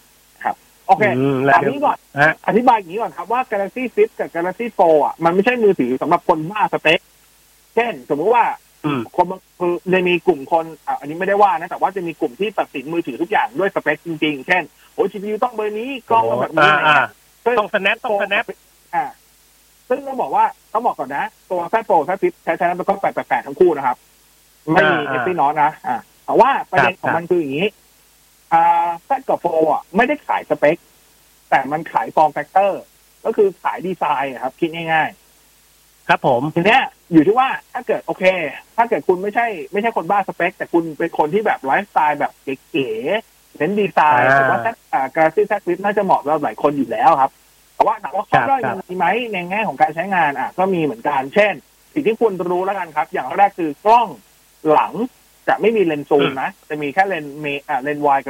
รับ โอเคอืมแล้วอันนี้ก่อนฮะอธิบายอย่างนี้ก่อนครับว่า Galaxy Flip กับ Galaxy Fold อะมันไม่ใช่มือถือสำหรับคนบ้าสเปค เช่น สมมติว่าอืมคนบางคือจะมีกลุ่มคนอะอันนี้ไม่ได้ว่านะ แต่ว่าจะมีกลุ่มที่ตัดสินมือถือทุกอย่างด้วยสเปคจริงๆ เช่นโอ้ CPU ต้องเบอร์นี้กล้องต้องแบบนี้อ่าอะไรอ่าเงี้ยซึ่งต้อง snap ต้อง snap อ่าซึ่งต้องบอกว่าต้องบอกก่อนนะ ตัวแซโปรแซฟิปใช้ใช้นั้นเป็นก็แปดแปดแปดทั้งคู่นะครับ ไม่มีอ่าเออ่าฟซีนอตนะอ่าแต่ว่าประเด็นครับของมันคืออย่างนี้ อ่าแซกับโฟอะไม่ได้ขายสเปค แต่มันขายฟอร์มแฟกเตอร์ ก็คือขายดีไซน์อะครับ คิดง่ายๆ ครับผมทีเนี้ยอยู่ที่ว่าถ้าเกิดโอเค ถ้าเกิดคุณไม่ใช่ ไม่ใช่คนบ้าสเปค แต่คุณเป็นคนที่แบบไลฟ์สไตล์แบบเก๋ๆเน้นดีไซน์อ่าผมว่า Z อ่า Galaxy Z Flip น่าจะเหมาะสำหรับหลายคนอยู่แล้วครับ แต่ว่าถามว่าข้อด้อยครับมันมีไหมในแง่ของการใช้งานอะ ก็มีเหมือนกันเช่น สิ่งที่คุณรู้แล้วกันครับ อย่างแรกคือกล้องหลังจะไม่มีเลนส์ซูมนะ จะมีแค่เลนส์เมอ่าเลนส์วายกับเล